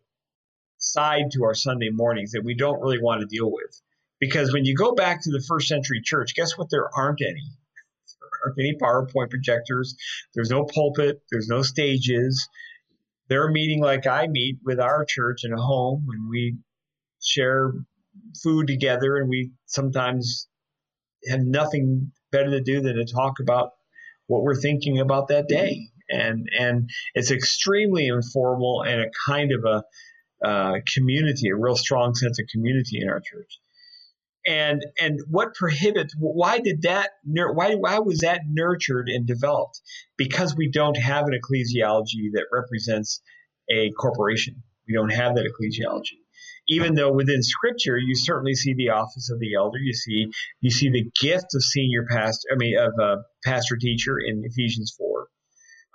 Speaker 2: side to our Sunday mornings that we don't really want to deal with. Because when you go back to the first century church, guess what? There aren't any. There aren't any PowerPoint projectors. There's no pulpit. There's no stages. They're meeting like I meet with our church in a home when we share food together and we sometimes have nothing better to do than to talk about what we're thinking about that day. And and it's extremely informal and a kind of a uh, community, a real strong sense of community in our church. And and what prohibits? Why did that? Why why was that nurtured and developed? Because we don't have an ecclesiology that represents a corporation. We don't have that ecclesiology even though within scripture you certainly see the office of the elder. You see you see the gift of senior pastor i mean of a pastor teacher in ephesians 4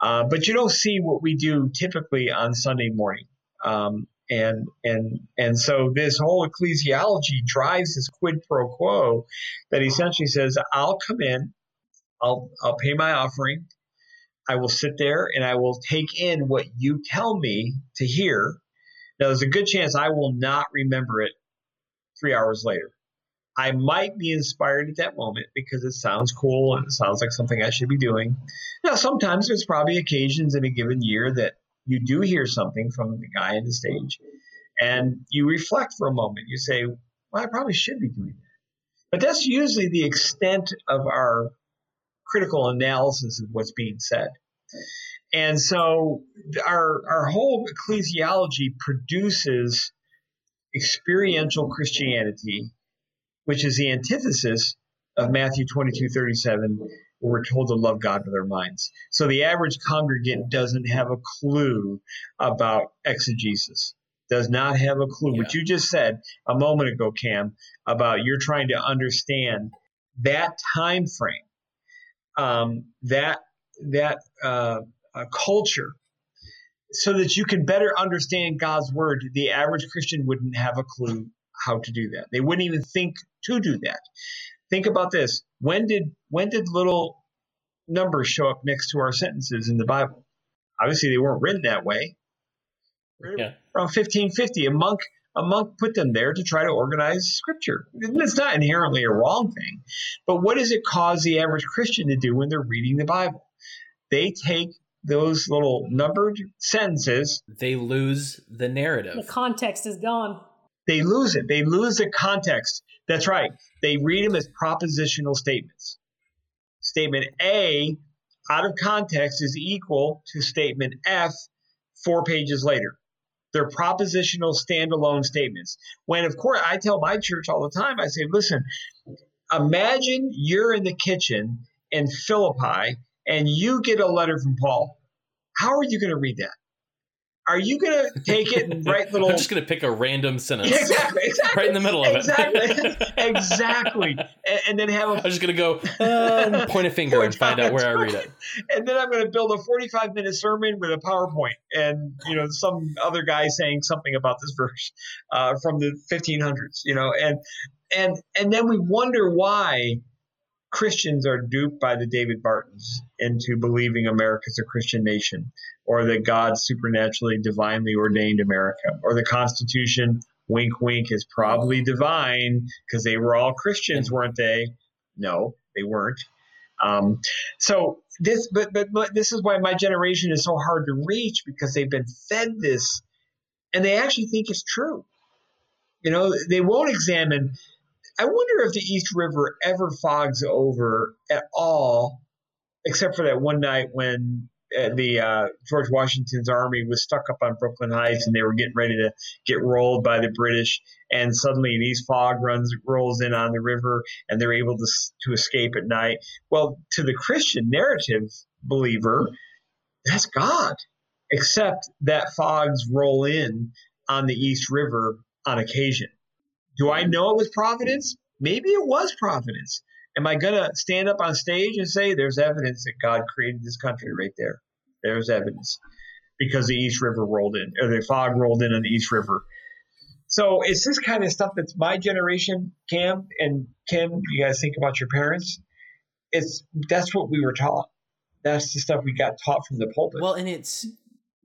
Speaker 2: uh, but you don't see what we do typically on sunday morning. Um, and and and so this whole ecclesiology drives this quid pro quo that essentially says i'll come in i'll i'll pay my offering i will sit there and i will take in what you tell me to hear now, there's a good chance I will not remember it three hours later. I might be inspired at that moment because it sounds cool and it sounds like something I should be doing. Now, sometimes there's probably occasions in a given year that you do hear something from the guy on the stage and you reflect for a moment. You say, well, I probably should be doing that. But that's usually the extent of our critical analysis of what's being said. And so our, our whole ecclesiology produces experiential Christianity, which is the antithesis of Matthew 22 37, where we're told to love God with our minds. So the average congregant doesn't have a clue about exegesis, does not have a clue. Yeah. What you just said a moment ago, Cam, about you're trying to understand that time frame, um, that that uh, uh, culture so that you can better understand God's word. The average Christian wouldn't have a clue how to do that. They wouldn't even think to do that. Think about this. When did when did little numbers show up next to our sentences in the Bible? Obviously they weren't written that way. Yeah. Around 1550, a monk a monk put them there to try to organize scripture. It's not inherently a wrong thing. But what does it cause the average Christian to do when they're reading the Bible? They take those little numbered sentences.
Speaker 1: They lose the narrative.
Speaker 3: The context is gone.
Speaker 2: They lose it. They lose the context. That's right. They read them as propositional statements. Statement A out of context is equal to statement F four pages later. They're propositional standalone statements. When, of course, I tell my church all the time, I say, listen, imagine you're in the kitchen in Philippi and you get a letter from Paul. How are you going to read that? Are you going to take it and write little?
Speaker 1: I'm just going to pick a random sentence.
Speaker 2: Exactly, exactly.
Speaker 1: right in the middle of
Speaker 2: exactly,
Speaker 1: it.
Speaker 2: exactly. And, and, then have a.
Speaker 1: I'm just going to go uh, point a finger and find out where I read it.
Speaker 2: And then I'm going to build a 45 minute sermon with a PowerPoint and you know some other guy saying something about this verse uh, from the 1500s. You know, and and and then we wonder why Christians are duped by the David Bartons into believing America's a Christian nation, or that God supernaturally, divinely ordained America, or the Constitution, wink, wink, is probably divine because they were all Christians, weren't they? No, they weren't. Um, so this, but, but but this is why my generation is so hard to reach because they've been fed this, and they actually think it's true. You know, they won't examine I wonder if the East River ever fogs over at all, except for that one night when uh, the uh, George Washington's army was stuck up on Brooklyn Heights and they were getting ready to get rolled by the British, and suddenly east fog runs rolls in on the river, and they're able to to escape at night. Well, to the Christian narrative believer, that's God, except that fogs roll in on the East River on occasion. Do I know it was providence? Maybe it was providence. Am I going to stand up on stage and say there's evidence that God created this country right there? There's evidence because the East River rolled in, or the fog rolled in on the East River. So it's this kind of stuff that's my generation, Cam and Kim. You guys think about your parents. It's that's what we were taught. That's the stuff we got taught from the pulpit.
Speaker 1: Well, and it's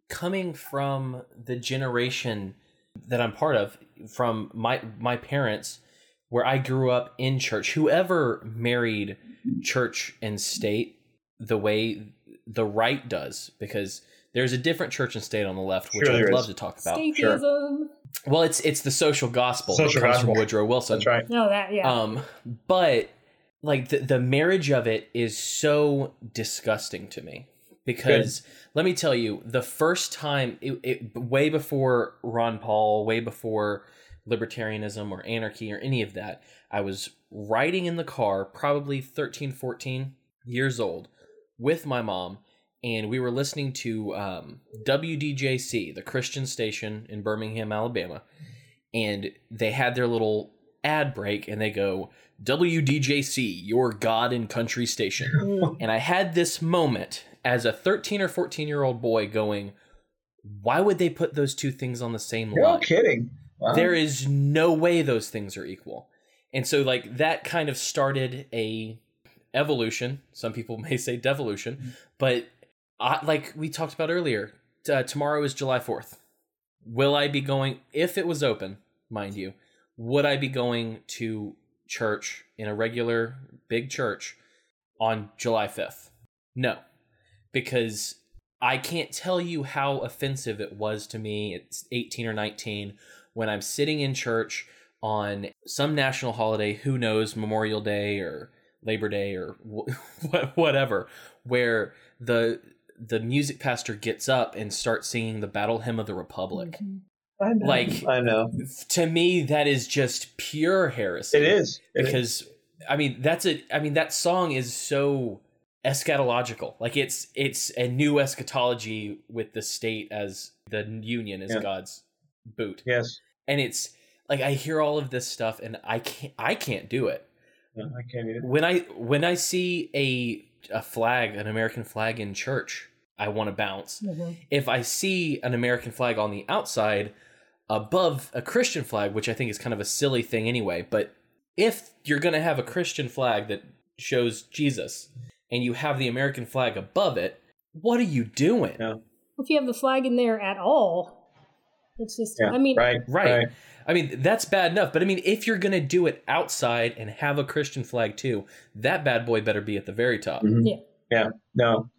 Speaker 1: coming from the generation that I'm part of from my my parents where I grew up in church. Whoever married church and state the way the right does, because there's a different church and state on the left, which sure I'd love is. to talk about.
Speaker 3: Sure.
Speaker 1: Well, it's it's the social gospel social that comes gospel. from Woodrow Wilson.
Speaker 2: That's right.
Speaker 3: No, that yeah.
Speaker 1: Um, but like the the marriage of it is so disgusting to me because Good. let me tell you, the first time, it, it, way before Ron Paul, way before libertarianism or anarchy or any of that, I was riding in the car, probably 13, 14 years old, with my mom, and we were listening to um, WDJC, the Christian station in Birmingham, Alabama, and they had their little ad break, and they go, WDJC, your God and country station. and I had this moment as a 13 or 14 year old boy going, why would they put those two things on the same
Speaker 2: You're
Speaker 1: line?
Speaker 2: No kidding.
Speaker 1: Wow. There is no way those things are equal. And so like that kind of started a evolution. Some people may say devolution, mm-hmm. but I, like we talked about earlier, uh, tomorrow is July 4th. Will I be going if it was open, mind you, would I be going to church in a regular big church on July 5th? No because I can't tell you how offensive it was to me at 18 or 19 when I'm sitting in church on some national holiday, who knows, Memorial Day or Labor Day or whatever, where the the music pastor gets up and starts singing the battle hymn of the republic.
Speaker 2: Mm-hmm. I know.
Speaker 1: Like
Speaker 2: I know.
Speaker 1: To me that is just pure heresy.
Speaker 2: It is.
Speaker 1: It because is. I mean that's a I mean that song is so eschatological. Like it's it's a new eschatology with the state as the union as yeah. God's boot.
Speaker 2: Yes.
Speaker 1: And it's like I hear all of this stuff and I can't I can't do it.
Speaker 2: No, I can't either.
Speaker 1: When I when I see a a flag, an American flag in church, I want to bounce. Mm-hmm. If I see an American flag on the outside above a Christian flag, which I think is kind of a silly thing anyway, but if you're going to have a Christian flag that shows Jesus, and you have the American flag above it, what are you doing?
Speaker 2: Yeah.
Speaker 3: If you have the flag in there at all, It's just, yeah, I mean,
Speaker 2: right,
Speaker 1: right, right. I mean, that's bad enough. But I mean, if you're going to do it outside and have a Christian flag too, that bad boy better be at the very top.
Speaker 3: Mm-hmm. Yeah.
Speaker 2: Yeah. No.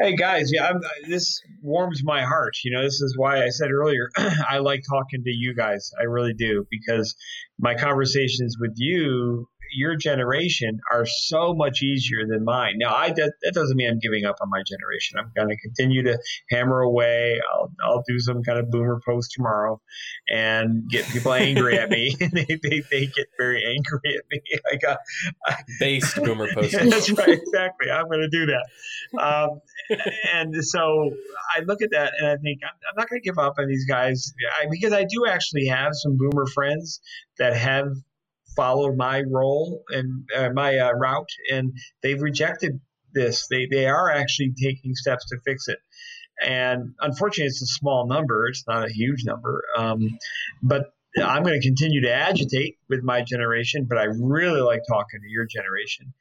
Speaker 2: Hey guys, yeah, I'm, this warms my heart. You know, this is why I said earlier I like talking to you guys. I really do because my conversations with you your generation are so much easier than mine. Now, I that, that doesn't mean I'm giving up on my generation. I'm going to continue to hammer away. I'll, I'll do some kind of boomer post tomorrow and get people angry at me. they, they, they get very angry at me. I got
Speaker 1: based boomer post.
Speaker 2: that's right, exactly. I'm going to do that. Um, and so I look at that and I think I'm, I'm not going to give up on these guys I, because I do actually have some boomer friends that have followed my role and uh, my uh, route, and they've rejected this. They they are actually taking steps to fix it, and unfortunately, it's a small number. It's not a huge number, um, but. I'm going to continue to agitate with my generation, but I really like talking to your generation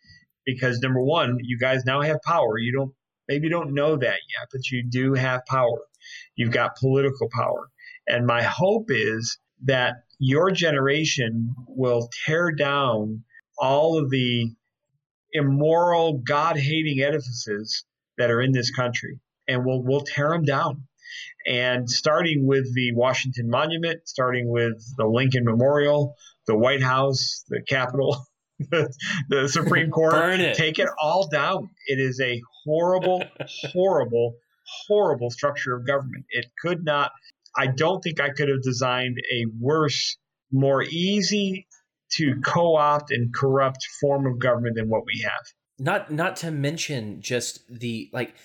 Speaker 2: because number one, you guys now have power. You don't maybe don't know that yet, but you do have power. You've got political power. And my hope is that your generation will tear down all of the immoral, God hating edifices that are in this country, and we'll, we'll tear them down. And starting with the Washington Monument, starting with the Lincoln Memorial, the White House, the Capitol, the, the Supreme Court,
Speaker 1: it.
Speaker 2: take it all down. It is a horrible, horrible, horrible structure of government. It could not I don't think I could have designed a worse, more easy to co-opt and corrupt form of government than what we have.
Speaker 1: Not not to mention just the like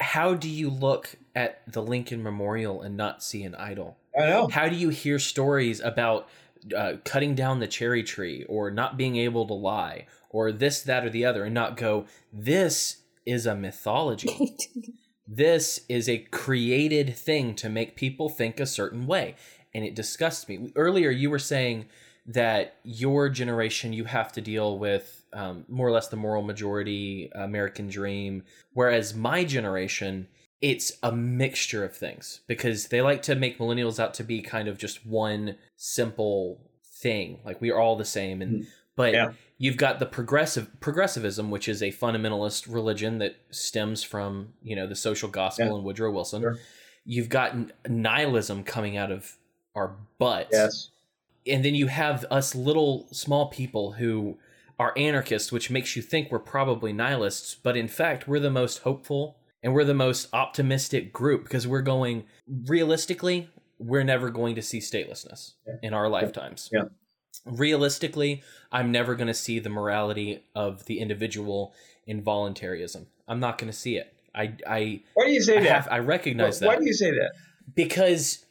Speaker 1: how do you look at the Lincoln Memorial and not see an idol?
Speaker 2: I know.
Speaker 1: How do you hear stories about uh, cutting down the cherry tree or not being able to lie or this, that, or the other and not go, this is a mythology? This is a created thing to make people think a certain way. And it disgusts me. Earlier, you were saying that your generation, you have to deal with um, more or less the moral majority, American dream. Whereas my generation, it's a mixture of things because they like to make millennials out to be kind of just one simple thing. Like we are all the same. And, mm-hmm. But yeah you've got the progressive progressivism, which is a fundamentalist religion that stems from you know the social gospel yeah. and Woodrow Wilson. Sure. You've got nihilism coming out of our butts.
Speaker 2: Yes.
Speaker 1: And then you have us little small people who are anarchists, which makes you think we're probably nihilists, but in fact, we're the most hopeful and we're the most optimistic group because we're going realistically, we're never going to see statelessness yeah. in our lifetimes.
Speaker 2: Yeah
Speaker 1: realistically, I'm never going to see the morality of the individual in voluntarism. I'm not going to see it. I, I.
Speaker 2: Why do you say
Speaker 1: I
Speaker 2: that?
Speaker 1: Have, I recognize
Speaker 2: why,
Speaker 1: that.
Speaker 2: Why do you say that?
Speaker 1: Because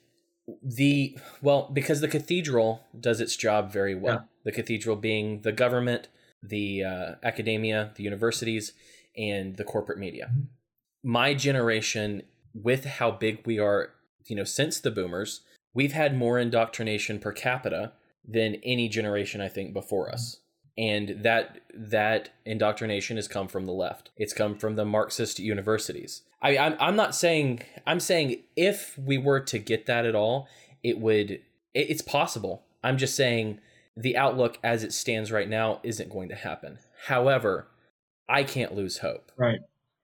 Speaker 1: the well, because the cathedral does its job very well. Yeah. The cathedral being the government, the uh, academia, the universities, and the corporate media. My generation, with how big we are, you know, since the boomers, we've had more indoctrination per capita than any generation I think before us. And that that indoctrination has come from the left. It's come from the Marxist universities. I, I'm I'm not saying I'm saying if we were to get that at all, it would. It, it's possible. I'm just saying the outlook as it stands right now isn't going to happen. However, I can't lose hope.
Speaker 2: Right.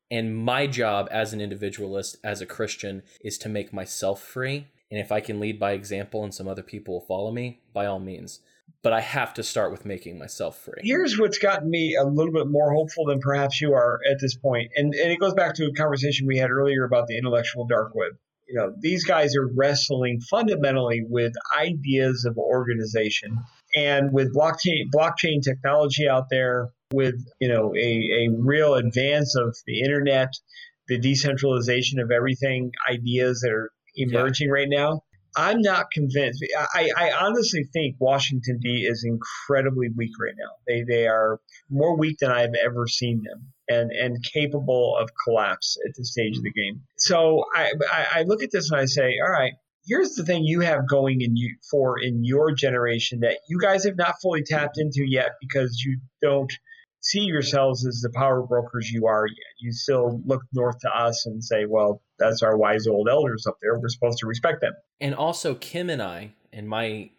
Speaker 1: And my job as an individualist, as a Christian, is to make myself free and if I can lead by example and some other people will follow me, by all means. But I have to start with making myself free.
Speaker 2: Here's what's gotten me a little bit more hopeful than perhaps you are at this point. And, and it goes back to a conversation we had earlier about the intellectual dark web. You know, these guys are wrestling fundamentally with ideas of organization. And with blockchain blockchain technology out there, with you know a, a real advance of the internet, the decentralization of everything, ideas that are emerging yeah. right now. I'm not convinced. I, I honestly think Washington D is incredibly weak right now. They they are more weak than I've ever seen them, and and capable of collapse at this stage of the game. So I I, look at this and I say, all right, here's the thing you have going in you for in your generation that you guys have not fully tapped into yet because you don't see yourselves as the power brokers you are yet. You still look north to us and say, well, that's our wise old elders up there. We're supposed to respect them.
Speaker 1: And also, Kim and I and my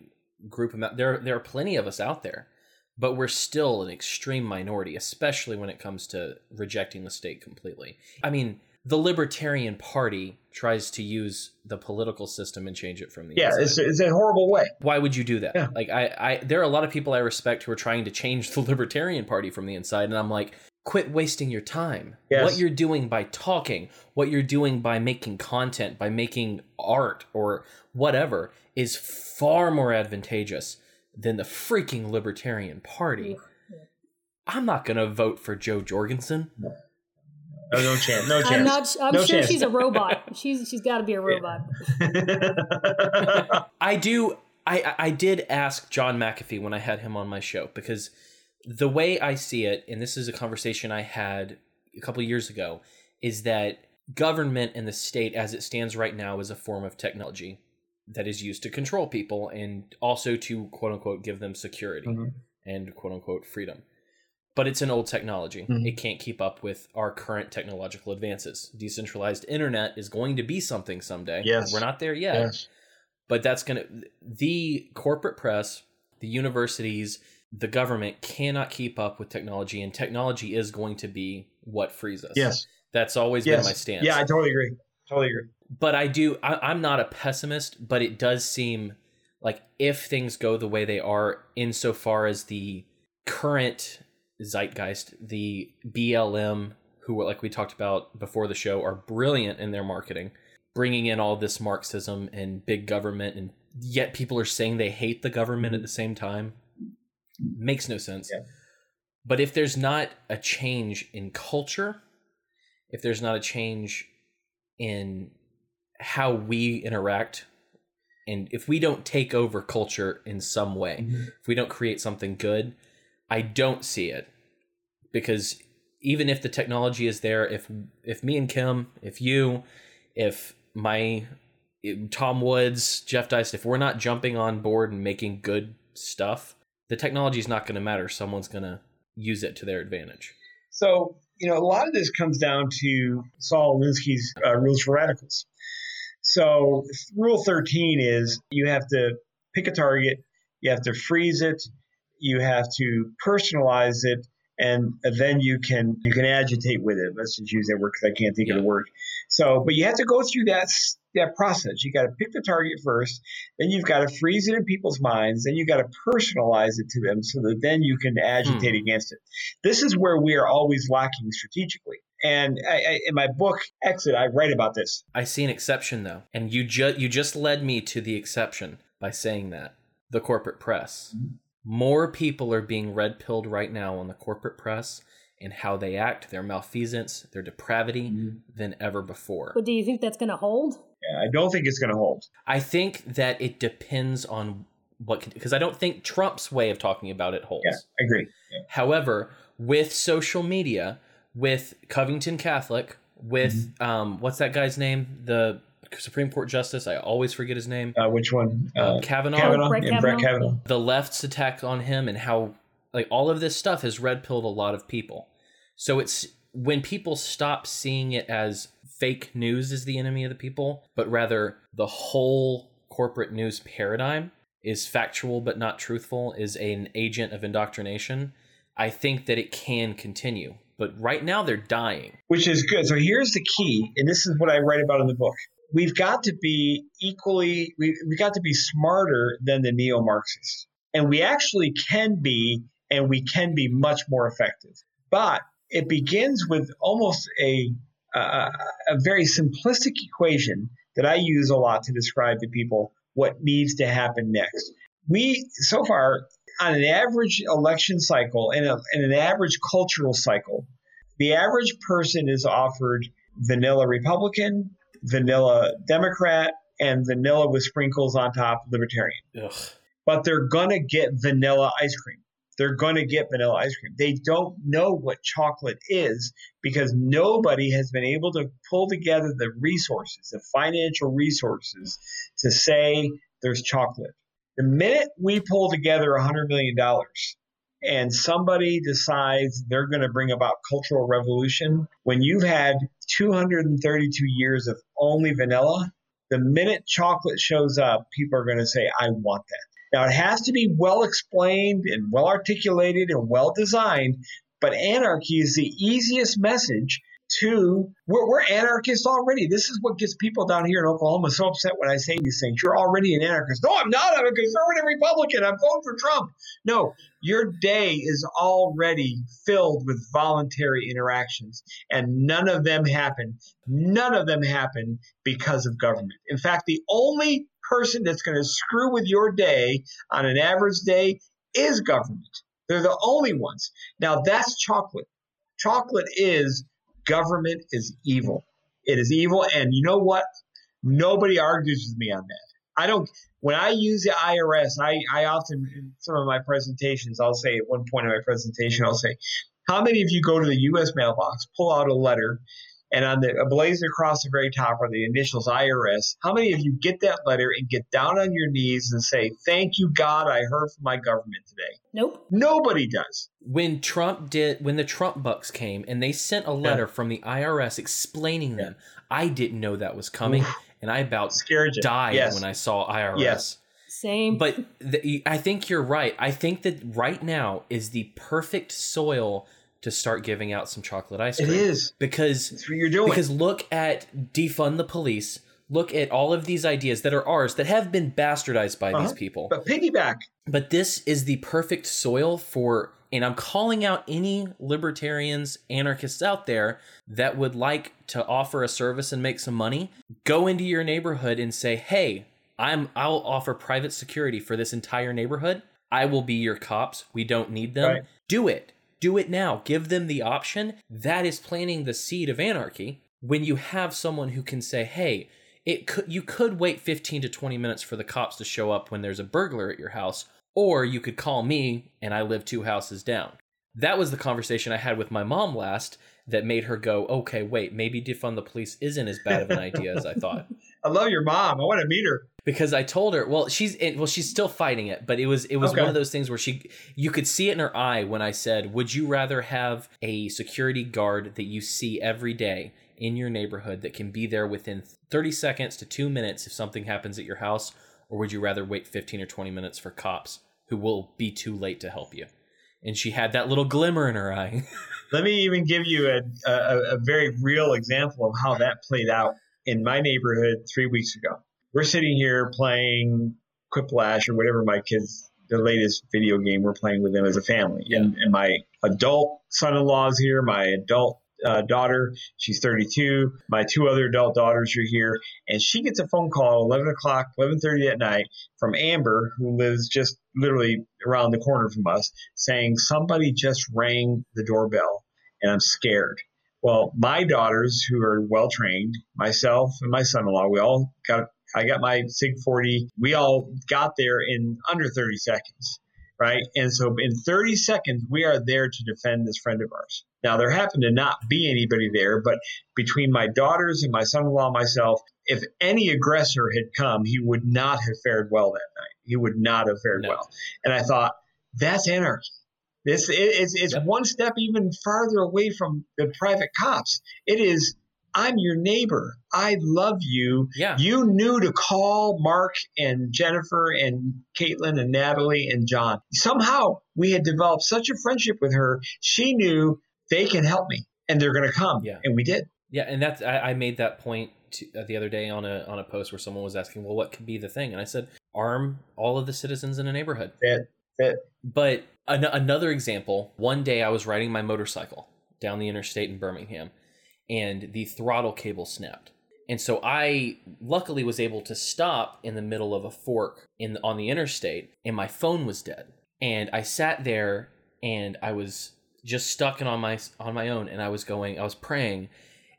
Speaker 1: group, there, there are plenty of us out there, but we're still an extreme minority, especially when it comes to rejecting the state completely. I mean, the Libertarian Party tries to use the political system and change it from the
Speaker 2: yeah, inside. it's, it's a horrible way.
Speaker 1: Why would you do that? Yeah. Like I, I, there are a lot of people I respect who are trying to change the Libertarian Party from the inside, and I'm like, quit wasting your time. Yes. What you're doing by talking, what you're doing by making content, by making art or whatever, is far more advantageous than the freaking Libertarian Party. I'm not gonna vote for Jo Jorgensen.
Speaker 2: No. No, no chance. No chance.
Speaker 3: I'm not. I'm no sure chance. she's a robot. She's she's got to be a robot.
Speaker 1: I do. I I did ask John McAfee when I had him on my show because the way I see it, and this is a conversation I had a couple years ago, is that government and the state, as it stands right now, is a form of technology that is used to control people and also to quote unquote give them security mm-hmm. and quote unquote freedom but it's an old technology. Mm-hmm. It can't keep up with our current technological advances. Decentralized internet is going to be something someday.
Speaker 2: Yes.
Speaker 1: We're not there yet. Yes. But that's going to, the corporate press, the universities, the government cannot keep up with technology, and technology is going to be what frees us.
Speaker 2: Yes.
Speaker 1: That's always yes. been my stance.
Speaker 2: Yeah, I totally agree. Totally agree.
Speaker 1: But I do, I, I'm not a pessimist, but it does seem like if things go the way they are, insofar as the current zeitgeist. The BLM, who like we talked about before the show, are brilliant in their marketing, bringing in all this Marxism and big government, and yet people are saying they hate the government at the same time. Makes no sense. Yeah. But if there's not a change in culture, if there's not a change in how we interact and if we don't take over culture in some way mm-hmm. if we don't create something good I don't see it because even if the technology is there, if if me and Kim, if you, if my Tom Woods, Jeff Deist, if we're not jumping on board and making good stuff, the technology is not going to matter. Someone's going to use it to their advantage.
Speaker 2: So, you know, a lot of this comes down to Saul Alinsky's uh, rules for radicals. So, rule 13 is you have to pick a target, you have to freeze it, you have to personalize it and then you can you can agitate with it. Let's just use that word because I can't think yeah. of the word. So, but you have to go through that that process. You got to pick the target first, then you've got to freeze it in people's minds, then you've got to personalize it to them so that then you can agitate hmm. against it. This is where we are always lacking strategically. And I, I, in my book Exit, I write about this.
Speaker 1: I see an exception though, and you just you just led me to the exception by saying that the corporate press. Mm-hmm more people are being red pilled right now on the corporate press and how they act, their malfeasance, their depravity mm-hmm. than ever before.
Speaker 3: But do you think that's going to hold?
Speaker 2: Yeah, I don't think it's going to hold.
Speaker 1: I think that it depends on what because I don't think Trump's way of talking about it holds.
Speaker 2: Yeah, I agree. Yeah.
Speaker 1: However, with social media, with Covington Catholic, with mm-hmm. um, what's that guy's name? The Supreme Court justice. I always forget his name.
Speaker 2: Uh, which one?
Speaker 1: Uh, uh Kavanaugh.
Speaker 2: Kavanaugh. Brett Kavanaugh. Brett Kavanaugh.
Speaker 1: The left's attack on him and how like all of this stuff has red pilled a lot of people. So it's when people stop seeing it as fake news is the enemy of the people, but rather the whole corporate news paradigm is factual but not truthful, is an agent of indoctrination. I think that it can continue. But right now they're dying.
Speaker 2: Which is good. So here's the key, and this is what I write about in the book we've got to be equally, we, we got to be smarter than the neo Marxists. And we actually can be, and we can be much more effective. But it begins with almost a, a, a very simplistic equation that I use a lot to describe to people what needs to happen next. We, so far, on an average election cycle and, a, and an average cultural cycle, the average person is offered vanilla Republican, vanilla Democrat, and vanilla with sprinkles on top libertarian. Ugh. But they're going to get vanilla ice cream. They're going to get vanilla ice cream. They don't know what chocolate is because nobody has been able to pull together the resources, the financial resources to say there's chocolate. The minute we pull together $100 million and somebody decides they're going to bring about cultural revolution, when you've had 232 years of only vanilla, the minute chocolate shows up, people are going to say, I want that. Now, it has to be well explained and well articulated and well designed, but anarchy is the easiest message to we're, we're, anarchists already. This is what gets people down here in Oklahoma so upset when I say these things. You're already an anarchist. No, I'm not. I'm a conservative Republican. I'm voting for Trump. No, your day is already filled with voluntary interactions, and none of them happen. None of them happen because of government. In fact, the only person that's going to screw with your day on an average day is government. They're the only ones. Now, that's chocolate. Chocolate is government is evil. It is evil. And you know what? Nobody argues with me on that. I don't, when I use the IRS, I, I often, in some of my presentations, I'll say at one point in my presentation, I'll say, how many of you go to the U.S. mailbox, pull out a letter, and on the blazing across the very top are the initials IRS. How many of you get that letter and get down on your knees and say, "Thank you, God, I heard from my government today"?
Speaker 3: Nope.
Speaker 2: Nobody does.
Speaker 1: When Trump did, when the Trump bucks came and they sent a letter yeah. from the IRS explaining yeah. them, I didn't know that was coming, Oof. and I about
Speaker 2: Scared
Speaker 1: died
Speaker 2: yes.
Speaker 1: when I saw IRS.
Speaker 2: Yes.
Speaker 3: Same.
Speaker 1: But the, I think you're right. I think that right now is the perfect soil to start giving out some chocolate ice cream.
Speaker 2: It is
Speaker 1: because
Speaker 2: That's what you're doing.
Speaker 1: Because look at defund the police. Look at all of these ideas that are ours that have been bastardized by uh-huh. these people.
Speaker 2: But piggyback.
Speaker 1: But this is the perfect soil for, and I'm calling out any libertarians, anarchists out there that would like to offer a service and make some money. Go into your neighborhood and say, "Hey, I'm I'll offer private security for this entire neighborhood. I will be your cops. We don't need them. Right. Do it do it now. Give them the option. That is planting the seed of anarchy. When you have someone who can say, "Hey, it could you could wait 15 to 20 minutes for the cops to show up when there's a burglar at your house, or you could call me and I live two houses down." That was the conversation I had with my mom last that made her go, "Okay, wait, maybe defund the police isn't as bad of an idea as I thought."
Speaker 2: I love your mom. I want to meet her
Speaker 1: because I told her, well, she's well, she's still fighting it, but it was it was okay. one of those things where she you could see it in her eye when I said, "Would you rather have a security guard that you see every day in your neighborhood that can be there within 30 seconds to 2 minutes if something happens at your house, or would you rather wait 15 or 20 minutes for cops who will be too late to help you?" And she had that little glimmer in her eye.
Speaker 2: Let me even give you a, a, a very real example of how that played out in my neighborhood 3 weeks ago we're sitting here playing Quiplash or whatever my kids, the latest video game we're playing with them as a family. Yeah. And, and my adult son-in-law is here. My adult uh, daughter, she's 32. My two other adult daughters are here, and she gets a phone call at 11 o'clock, 11:30 at night from Amber, who lives just literally around the corner from us, saying somebody just rang the doorbell, and I'm scared. Well, my daughters, who are well trained, myself and my son-in-law, we all got I got my SIG 40. We all got there in under 30 seconds, right? And so in 30 seconds, we are there to defend this friend of ours. Now, there happened to not be anybody there, but between my daughters and my son in law and myself, if any aggressor had come, he would not have fared well that night. He would not have fared no. well. And I thought, that's anarchy. This it's it's yep. one step even farther away from the private cops. It is I'm your neighbor. I love you.
Speaker 1: Yeah.
Speaker 2: You knew to call Mark and Jennifer and Caitlin and Natalie and John. Somehow we had developed such a friendship with her. She knew they can help me and they're going to come.
Speaker 1: Yeah.
Speaker 2: And we did.
Speaker 1: Yeah. And that's, I, I made that point to, uh, the other day on a, on a post where someone was asking, well, what could be the thing? And I said, arm all of the citizens in a neighborhood.
Speaker 2: That, that.
Speaker 1: But an- another example, one day I was riding my motorcycle down the interstate in Birmingham and the throttle cable snapped. And so I luckily was able to stop in the middle of a fork in on the interstate and my phone was dead. And I sat there and I was just stuck and on my on my own and I was going I was praying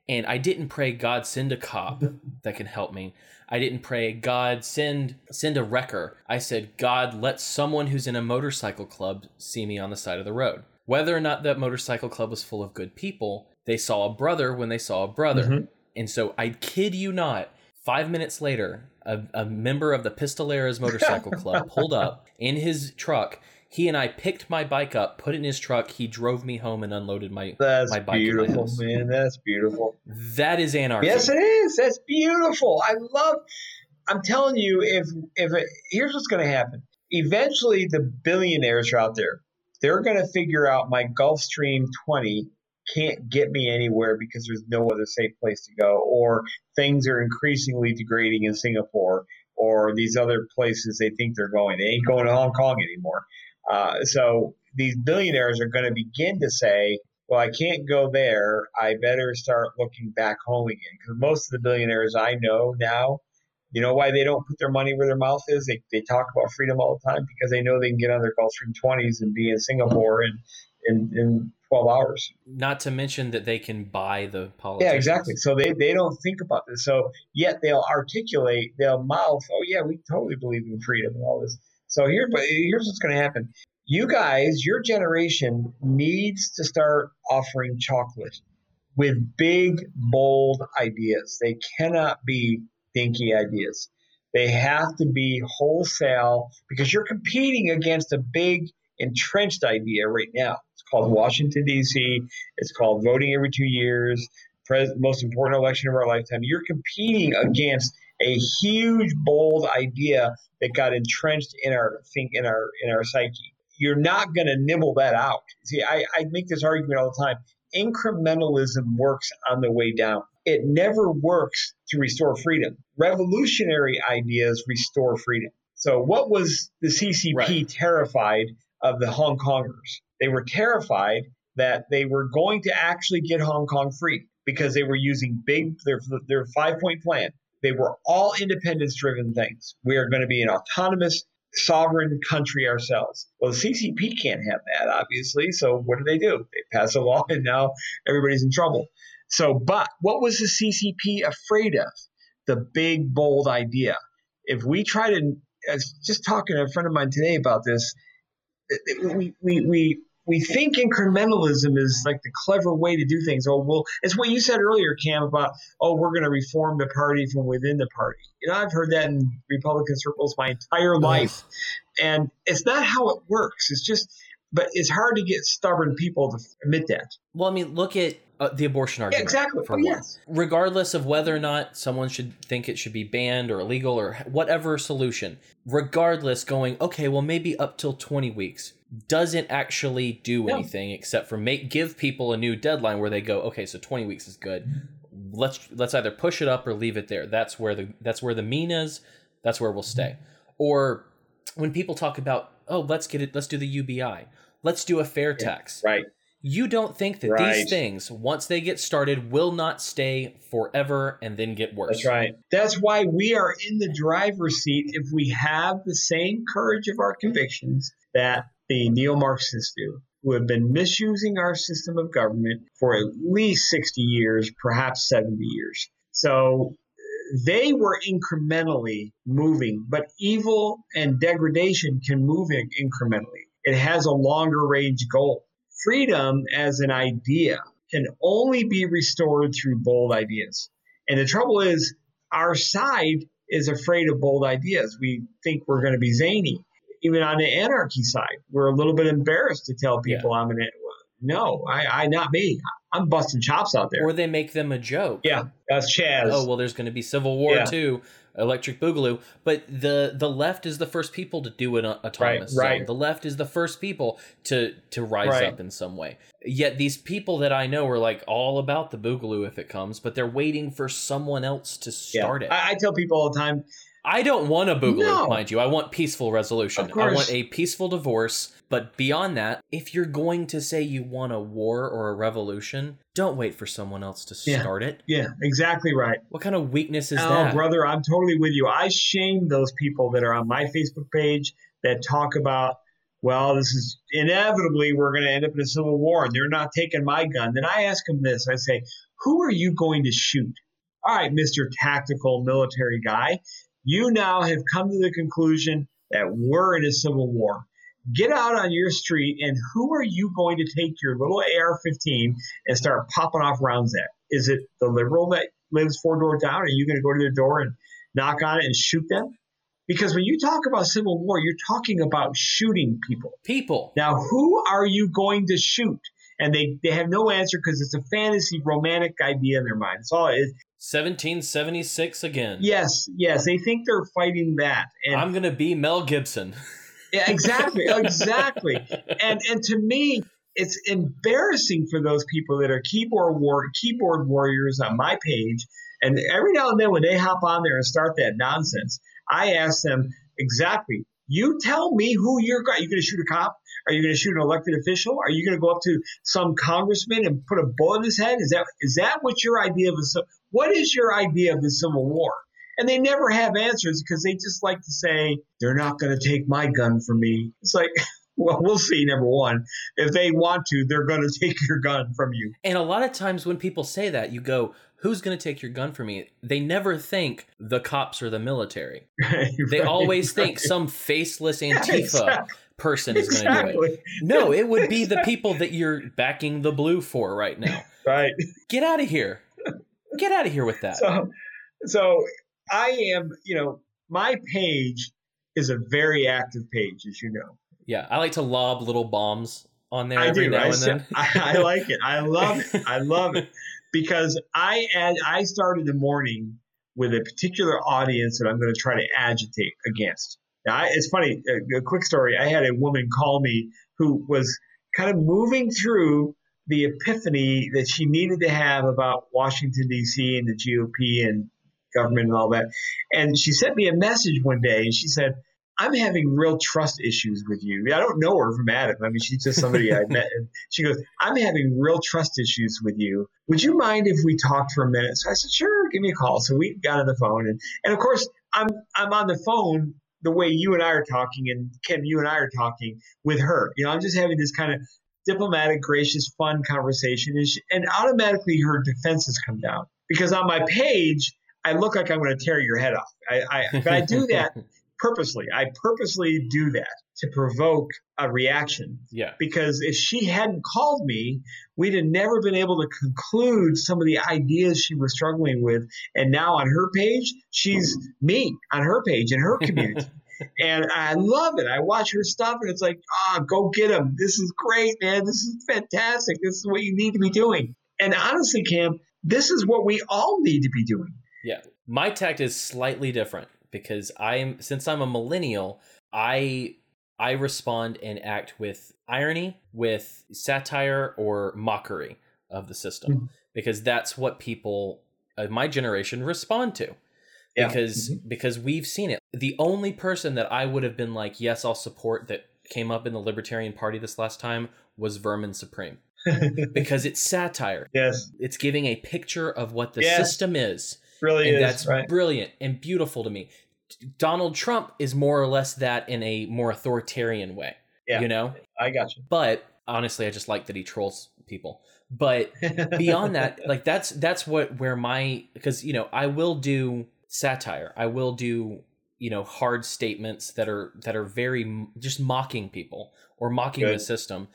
Speaker 1: and I didn't pray God send a cop that can help me. I didn't pray God send send a wrecker. I said God let someone who's in a motorcycle club see me on the side of the road. Whether or not that motorcycle club was full of good people, they saw a brother when they saw a brother. Mm-hmm. And so I kid you not, five minutes later, a, a member of the Pistoleros Motorcycle Club pulled up in his truck. He and I picked my bike up, put it in his truck. He drove me home and unloaded my
Speaker 2: That's
Speaker 1: my bike my
Speaker 2: beautiful,
Speaker 1: house.
Speaker 2: man. That's beautiful.
Speaker 1: That is anarchy.
Speaker 2: Yes, it is. That's beautiful. I love. I'm telling you, if if it, here's what's going to happen. Eventually, the billionaires are out there. They're going to figure out my Gulfstream 20 can't get me anywhere because there's no other safe place to go, or things are increasingly degrading in Singapore, or these other places they think they're going. They ain't going to Hong Kong anymore. Uh, so these billionaires are going to begin to say, well, I can't go there. I better start looking back home again. Because most of the billionaires I know now, you know why they don't put their money where their mouth is? They, they talk about freedom all the time because they know they can get on their Gulfstream 20s and be in Singapore in, in, in 12 hours.
Speaker 1: Not to mention that they can buy the politicians.
Speaker 2: Yeah, exactly. So they, they don't think about this. So yet they'll articulate, they'll mouth, oh, yeah, we totally believe in freedom and all this. So here, but here's what's going to happen. You guys, your generation needs to start offering chocolate with big, bold ideas. They cannot be dinky ideas. They have to be wholesale because you're competing against a big, entrenched idea right now. It's called Washington, D.C., it's called voting every two years, pres- most important election of our lifetime. You're competing against a huge, bold idea that got entrenched in our think in our in our psyche. You're not going to nibble that out. See, I, I make this argument all the time. Incrementalism works on the way down. It never works to restore freedom. Revolutionary ideas restore freedom. So, what was the CCP
Speaker 1: Right.
Speaker 2: terrified of the Hong Kongers? They were terrified that they were going to actually get Hong Kong free because they were using big their their five point plan. They were all independence driven things. We are going to be an autonomous sovereign country ourselves. Well, the CCP can't have that, obviously. So what do they do? They pass a law, and now everybody's in trouble. So, but what was the CCP afraid of? The big, bold idea. If we try to, just talking to a friend of mine today about this, we we we we think incrementalism is like the clever way to do things. Oh, well, it's what you said earlier, Cam, about oh, we're going to reform the party from within the party. You know, I've heard that in Republican circles my entire life, and it's not how it works. It's just, but it's hard to get stubborn people to admit that.
Speaker 1: Well, I mean, look at uh, the abortion argument.
Speaker 2: Yeah,
Speaker 1: exactly.
Speaker 2: Oh, yes.
Speaker 1: Regardless of whether or not someone should think it should be banned or illegal or whatever solution, regardless, going okay, well maybe up till twenty weeks doesn't actually do
Speaker 2: No.
Speaker 1: anything except for make give people a new deadline where they go okay, so twenty weeks is good. Let's let's either push it up or leave it there. That's where the that's where the mean is. That's where we'll stay. Or when people talk about oh let's get it let's do the UBI let's do a fair tax
Speaker 2: Right.
Speaker 1: you don't think that
Speaker 2: Right.
Speaker 1: these things, once they get started, will not stay forever and then get worse.
Speaker 2: That's right. That's why we are in the driver's seat if we have the same courage of our convictions that the neo Marxists do, who have been misusing our system of government for at least 60 years, perhaps 70 years. So they were incrementally moving, but evil and degradation can move in- incrementally. It has a longer range goal. Freedom as an idea can only be restored through bold ideas. And the trouble is, our side is afraid of bold ideas. We think we're going to be zany. Even on the anarchy side, we're a little bit embarrassed to tell people I'm an. No, I, I, not me. I'm busting chops out there.
Speaker 1: Or they make them a joke.
Speaker 2: yeah, that's Chaz.
Speaker 1: Oh well, there's going to be Civil War
Speaker 2: Yeah.
Speaker 1: too, Electric Boogaloo. But the the left is the first people to do an autonomous zone.
Speaker 2: right.
Speaker 1: The left is the first people to to rise
Speaker 2: Right.
Speaker 1: up in some way. Yet these people that I know are like all about the Boogaloo if it comes, but they're waiting for someone else to
Speaker 2: Yeah.
Speaker 1: start it.
Speaker 2: I, I tell people all the time,
Speaker 1: I don't want a boogaloo,
Speaker 2: No.
Speaker 1: mind you. I want peaceful resolution. I want a peaceful divorce. But beyond that, if you're going to say you want a war or a revolution, don't wait for someone else to
Speaker 2: Yeah.
Speaker 1: start it.
Speaker 2: yeah, exactly right.
Speaker 1: What kind of weakness is
Speaker 2: oh,
Speaker 1: that?
Speaker 2: brother, I'm totally with you. I shame those people that are on my Facebook page that talk about, well, this is inevitably we're going to end up in a civil war and they're not taking my gun. Then I ask them this I say, who are you going to shoot? All right, Mr. Tactical Military Guy, you now have come to the conclusion that we're in a civil war. Get out on your street and who are you going to take your little AR 15 and start popping off rounds at? Is it the liberal that lives four doors down? Are you going to go to their door and knock on it and shoot them? Because when you talk about civil war, you're talking about shooting people.
Speaker 1: People.
Speaker 2: Now, who are you going to shoot? And they, they have no answer because it's a fantasy, romantic idea in their mind. It's all it is.
Speaker 1: 1776 again.
Speaker 2: Yes, yes. They think they're fighting that.
Speaker 1: And I'm going to be Mel Gibson.
Speaker 2: yeah, exactly, exactly. And and to me, it's embarrassing for those people that are keyboard war keyboard warriors on my page. And every now and then, when they hop on there and start that nonsense, I ask them exactly. You tell me who you're going. You going to shoot a cop? Are you going to shoot an elected official? Are you going to go up to some congressman and put a bullet in his head? Is that is that what your idea of a what is your idea of the Civil War? And they never have answers because they just like to say they're not going to take my gun from me. It's like. Well, we'll see. Number one, if they want to, they're going to take your gun from you.
Speaker 1: And a lot of times when people say that, you go, who's going to take your gun from me? They never think the cops or the military. right, they always right. think some faceless Antifa exactly. person is going to do it. No, it would be the people that you're backing the blue for right now.
Speaker 2: Right.
Speaker 1: Get out of here. Get out of here with that.
Speaker 2: So, so I am, you know, my page is a very active page, as you know.
Speaker 1: Yeah, I like to lob little bombs on there I every do. now I, and then.
Speaker 2: I, I like it. I love it. I love it because I ad, I started the morning with a particular audience that I'm going to try to agitate against. Now, I, it's funny. A, a quick story. I had a woman call me who was kind of moving through the epiphany that she needed to have about Washington D.C. and the GOP and government and all that. And she sent me a message one day, and she said, I'm having real trust issues with you. I don't know her from Adam. I mean, she's just somebody I met. And she goes, I'm having real trust issues with you. Would you mind if we talked for a minute? So I said, sure, give me a call. So we got on the phone. And, and of course, I'm, I'm on the phone the way you and I are talking, and Kim, you and I are talking with her. You know, I'm just having this kind of diplomatic, gracious, fun conversation. And, she, and automatically her defenses come down. Because on my page, I look like I'm going to tear your head off. I, I, but I do that purposely. I purposely do that to provoke a reaction.
Speaker 1: Yeah.
Speaker 2: Because if she hadn't called me, we'd have never been able to conclude some of the ideas she was struggling with. And now on her page, she's me on her page in her community. and I love it. I watch her stuff and it's like, ah, oh, go get them. This is great, man. This is fantastic. This is what you need to be doing. And honestly, Cam, this is what we all need to be doing.
Speaker 1: Yeah. My tact is slightly different because I'm since I'm a millennial, I I respond and act with irony, with satire or mockery of the system mm-hmm. because that's what people of my generation respond to. Yeah. Because mm-hmm. because we've seen it. The only person that I would have been like, yes, I'll support that came up in the Libertarian Party this last time was Vermin Supreme. because it's satire.
Speaker 2: Yes.
Speaker 1: It's giving a picture of what the yes. system is.
Speaker 2: Really
Speaker 1: and
Speaker 2: is,
Speaker 1: that's
Speaker 2: right.
Speaker 1: brilliant and beautiful to me. Donald Trump is more or less that in a more authoritarian way. Yeah, you know,
Speaker 2: I got you.
Speaker 1: But honestly, I just like that he trolls people. But beyond that, like that's that's what where my because you know I will do satire. I will do you know hard statements that are that are very just mocking people or mocking Good. the system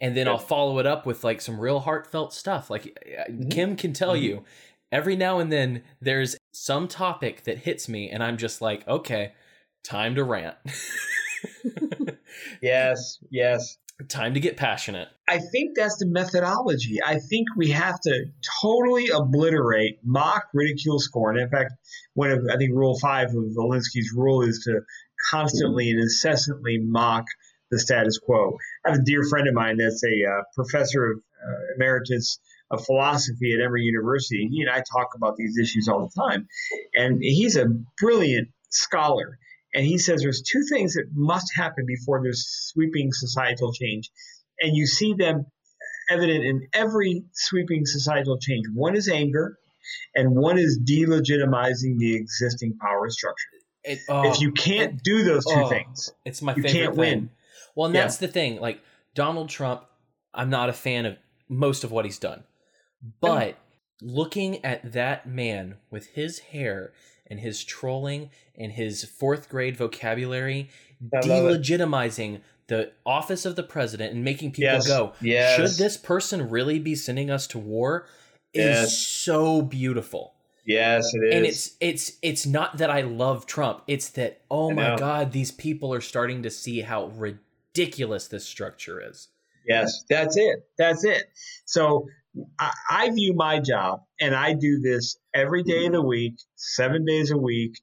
Speaker 1: and then Good. I'll follow it up with like some real heartfelt stuff. Like mm-hmm. Kim can tell mm-hmm. you, every now and then there's some topic that hits me and I'm just like, okay, time to rant.
Speaker 2: yes, yes.
Speaker 1: Time to get passionate.
Speaker 2: I think that's the methodology. I think we have to totally obliterate, mock, ridicule, scorn. In fact, one of I think rule five of Alinsky's rule is to constantly and incessantly mock the status quo. I have a dear friend of mine that's a uh, professor of uh, emeritus of philosophy at Emory University. He and I talk about these issues all the time. And he's a brilliant scholar. And he says there's two things that must happen before there's sweeping societal change. And you see them evident in every sweeping societal change. One is anger, and one is delegitimizing the existing power structure. It, oh, if you can't it, do those two oh, things,
Speaker 1: it's my
Speaker 2: you
Speaker 1: favorite
Speaker 2: can't
Speaker 1: thing. win. Well, and that's the thing. Like Donald Trump, I'm not a fan of most of what he's done. But looking at that man with his hair and his trolling and his fourth grade vocabulary, delegitimizing the office of the president and making people
Speaker 2: yes.
Speaker 1: go,
Speaker 2: yes.
Speaker 1: should this person really be sending us to war? Is yes. so beautiful.
Speaker 2: Yes, it is.
Speaker 1: And it's it's it's not that I love Trump. It's that oh my god, these people are starting to see how ridiculous this structure is.
Speaker 2: Yes, that's it. That's it. So I, view my job, and I do this every day of the week, seven days a week,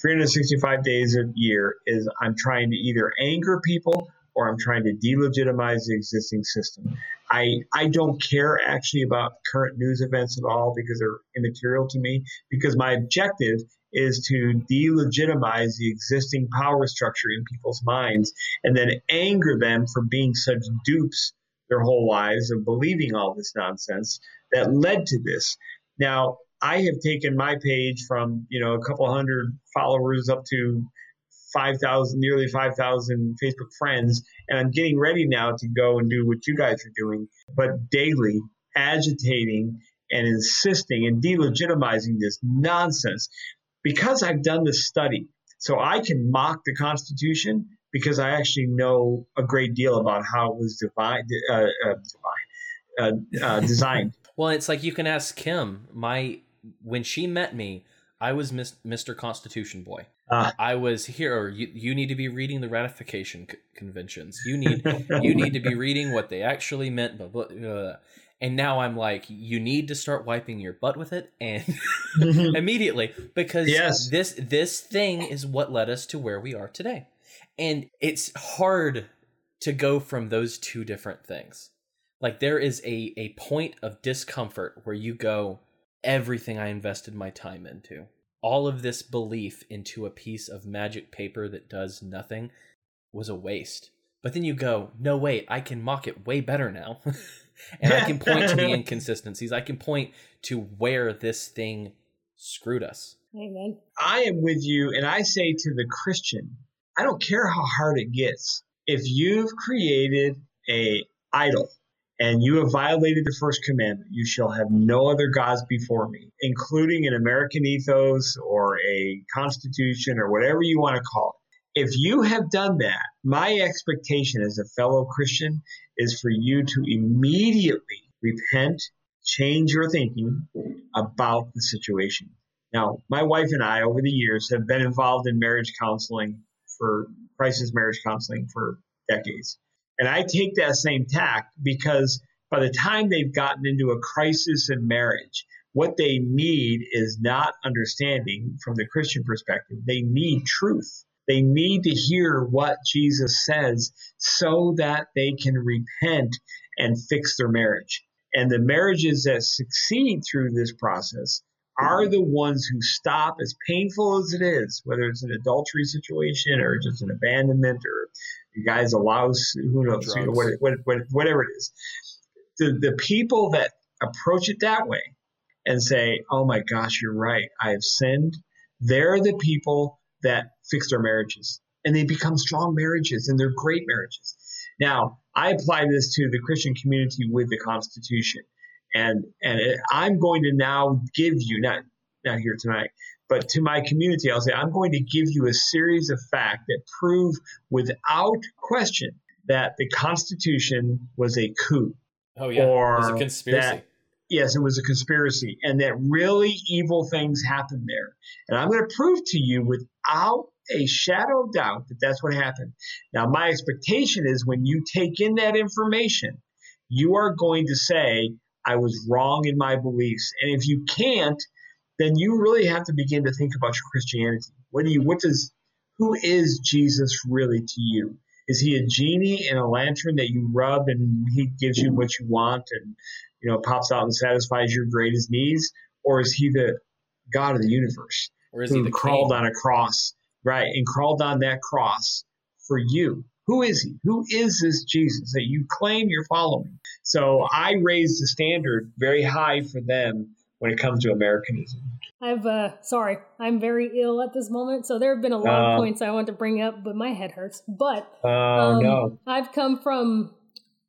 Speaker 2: 365 days a year. Is I'm trying to either anger people or I'm trying to delegitimize the existing system. I I don't care actually about current news events at all because they're immaterial to me because my objective is to delegitimize the existing power structure in people's minds and then anger them for being such dupes their whole lives of believing all this nonsense that led to this. Now, I have taken my page from, you know, a couple hundred followers up to 5,000, nearly 5,000 Facebook friends. And I'm getting ready now to go and do what you guys are doing, but daily agitating and insisting and delegitimizing this nonsense because I've done this study. So I can mock the Constitution because I actually know a great deal about how it was divine, uh, uh, divine uh, uh designed.
Speaker 1: well, it's like you can ask Kim. My when she met me, I was Mr. Constitution boy. Uh, I was here. You, you need to be reading the ratification c- conventions. You need you need to be reading what they actually meant. Blah, blah, blah. And now I'm like, you need to start wiping your butt with it, and immediately because yes. this this thing is what led us to where we are today, and it's hard to go from those two different things. Like there is a a point of discomfort where you go, everything I invested my time into all of this belief into a piece of magic paper that does nothing was a waste. But then you go, no, wait, I can mock it way better now. and I can point to the inconsistencies. I can point to where this thing screwed us.
Speaker 3: Amen.
Speaker 2: I am with you, and I say to the Christian, I don't care how hard it gets. If you've created a idol and you have violated the first commandment, you shall have no other gods before me, including an American ethos or a constitution or whatever you want to call it. If you have done that, my expectation as a fellow Christian is for you to immediately repent, change your thinking about the situation. Now, my wife and I, over the years, have been involved in marriage counseling for crisis marriage counseling for decades. And I take that same tack because by the time they've gotten into a crisis in marriage, what they need is not understanding from the Christian perspective. They need truth. They need to hear what Jesus says so that they can repent and fix their marriage. And the marriages that succeed through this process are the ones who stop, as painful as it is, whether it's an adultery situation or just an abandonment or you guys allow who knows you know, what, what, what, whatever it is. The, the people that approach it that way and say oh my gosh you're right i have sinned they're the people that fix their marriages and they become strong marriages and they're great marriages. Now i apply this to the christian community with the constitution and and i'm going to now give you not not here tonight but to my community, I'll say, I'm going to give you a series of facts that prove without question that the Constitution was a coup.
Speaker 1: Oh, yeah. Or it was a conspiracy.
Speaker 2: That, yes, it was a conspiracy, and that really evil things happened there. And I'm going to prove to you without a shadow of doubt that that's what happened. Now, my expectation is when you take in that information, you are going to say, I was wrong in my beliefs. And if you can't, then you really have to begin to think about your Christianity. What do you, what does, who is Jesus really to you? Is he a genie in a lantern that you rub and he gives you what you want and, you know, pops out and satisfies your greatest needs? Or is he the God of the universe
Speaker 1: or is who he
Speaker 2: crawled on a cross, right, and crawled on that cross for you? Who is he? Who is this Jesus that you claim you're following? So I raise the standard very high for them when it comes to Americanism.
Speaker 3: I've uh sorry, I'm very ill at this moment, so there have been a lot uh, of points I want to bring up, but my head hurts. But
Speaker 2: uh, um, no.
Speaker 3: I've come from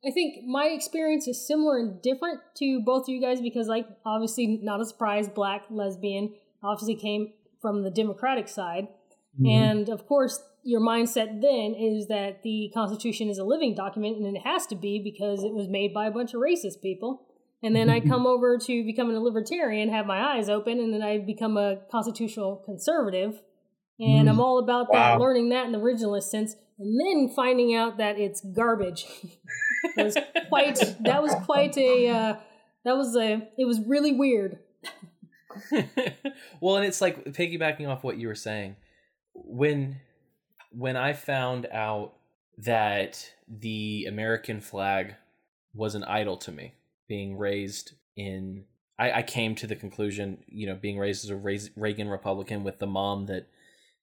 Speaker 3: I think my experience is similar and different to both of you guys because like obviously not a surprise, black, lesbian, obviously came from the Democratic side. Mm-hmm. And of course your mindset then is that the Constitution is a living document and it has to be because it was made by a bunch of racist people And then I come over to becoming a libertarian, have my eyes open, and then I become a constitutional conservative. And I'm all about that, learning that in the originalist sense, and then finding out that it's garbage. was quite that was quite a uh, that was a it was really weird.
Speaker 1: well, and it's like piggybacking off what you were saying. When when I found out that the American flag was an idol to me, being raised in I, I came to the conclusion, you know, being raised as a Reagan Republican with the mom that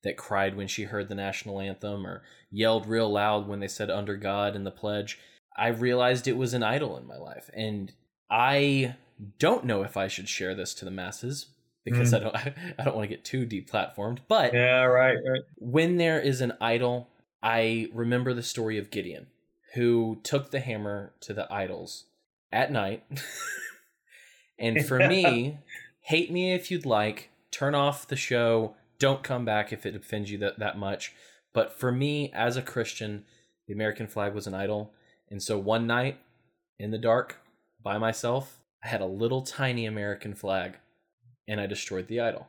Speaker 1: that cried when she heard the national anthem or yelled real loud when they said under God in the pledge. I realized it was an idol in my life. And I don't know if I should share this to the masses because hmm. I don't I don't want to get too deplatformed. But
Speaker 2: Yeah, right, right.
Speaker 1: when there is an idol, I remember the story of Gideon, who took the hammer to the idols at night. and for me, hate me if you'd like, turn off the show, don't come back if it offends you that, that much. But for me, as a Christian, the American flag was an idol. And so one night in the dark by myself, I had a little tiny American flag and I destroyed the idol.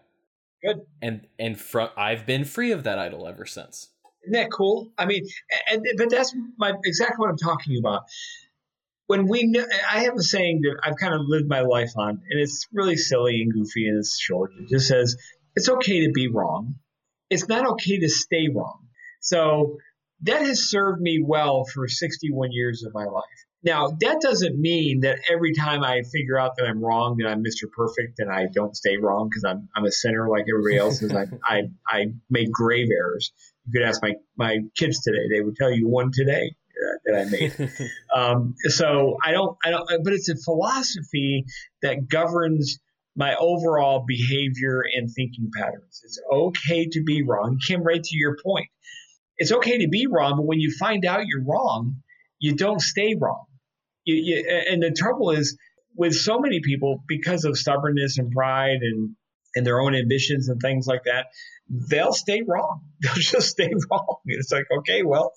Speaker 2: Good.
Speaker 1: And and from I've been free of that idol ever since.
Speaker 2: Isn't that cool? I mean, and but that's my exactly what I'm talking about. When we, know, I have a saying that I've kind of lived my life on, and it's really silly and goofy and it's short. It just says it's okay to be wrong. It's not okay to stay wrong. So that has served me well for 61 years of my life. Now, that doesn't mean that every time I figure out that I'm wrong, that I'm Mr. Perfect and I don't stay wrong because I'm, I'm a sinner like everybody else is. I, I, I make grave errors. You could ask my, my kids today; they would tell you one today that I made. um, so I don't, I don't, but it's a philosophy that governs my overall behavior and thinking patterns. It's okay to be wrong. Kim, right to your point, it's okay to be wrong, but when you find out you're wrong, you don't stay wrong. You, you, and the trouble is with so many people because of stubbornness and pride and and their own ambitions and things like that, they'll stay wrong. They'll just stay wrong. It's like, okay, well,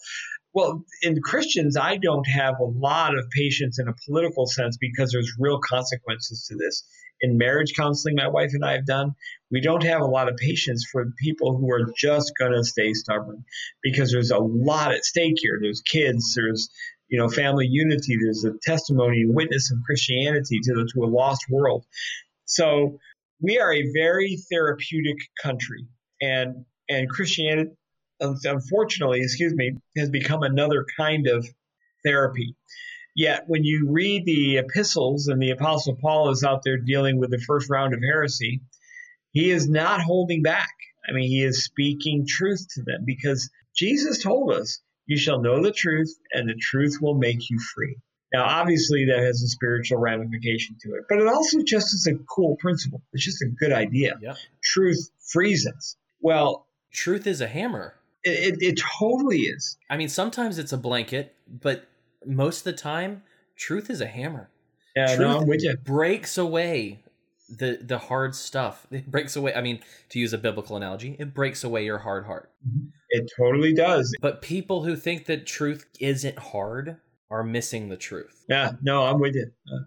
Speaker 2: well, in Christians, I don't have a lot of patience in a political sense because there's real consequences to this. In marriage counseling, my wife and I have done, we don't have a lot of patience for people who are just going to stay stubborn because there's a lot at stake here. There's kids, there's you know family unity, there's a testimony and witness of Christianity to the, to a lost world. So we are a very therapeutic country, and and Christianity unfortunately, excuse me, has become another kind of therapy. Yet, when you read the epistles and the Apostle Paul is out there dealing with the first round of heresy, he is not holding back. I mean, he is speaking truth to them because Jesus told us, You shall know the truth, and the truth will make you free. Now, obviously, that has a spiritual ramification to it, but it also just is a cool principle. It's just a good idea.
Speaker 1: Yep.
Speaker 2: Truth frees us. Well,
Speaker 1: Truth is a hammer.
Speaker 2: it, it, it totally is.
Speaker 1: I mean, sometimes it's a blanket, but most of the time, truth is a hammer.
Speaker 2: Yeah,
Speaker 1: truth
Speaker 2: no, I'm with you.
Speaker 1: breaks away the the hard stuff. It breaks away. I mean, to use a biblical analogy, it breaks away your hard heart. Mm-hmm.
Speaker 2: It totally does.
Speaker 1: But people who think that truth isn't hard are missing the truth.
Speaker 2: Yeah, no, I'm with you. Uh,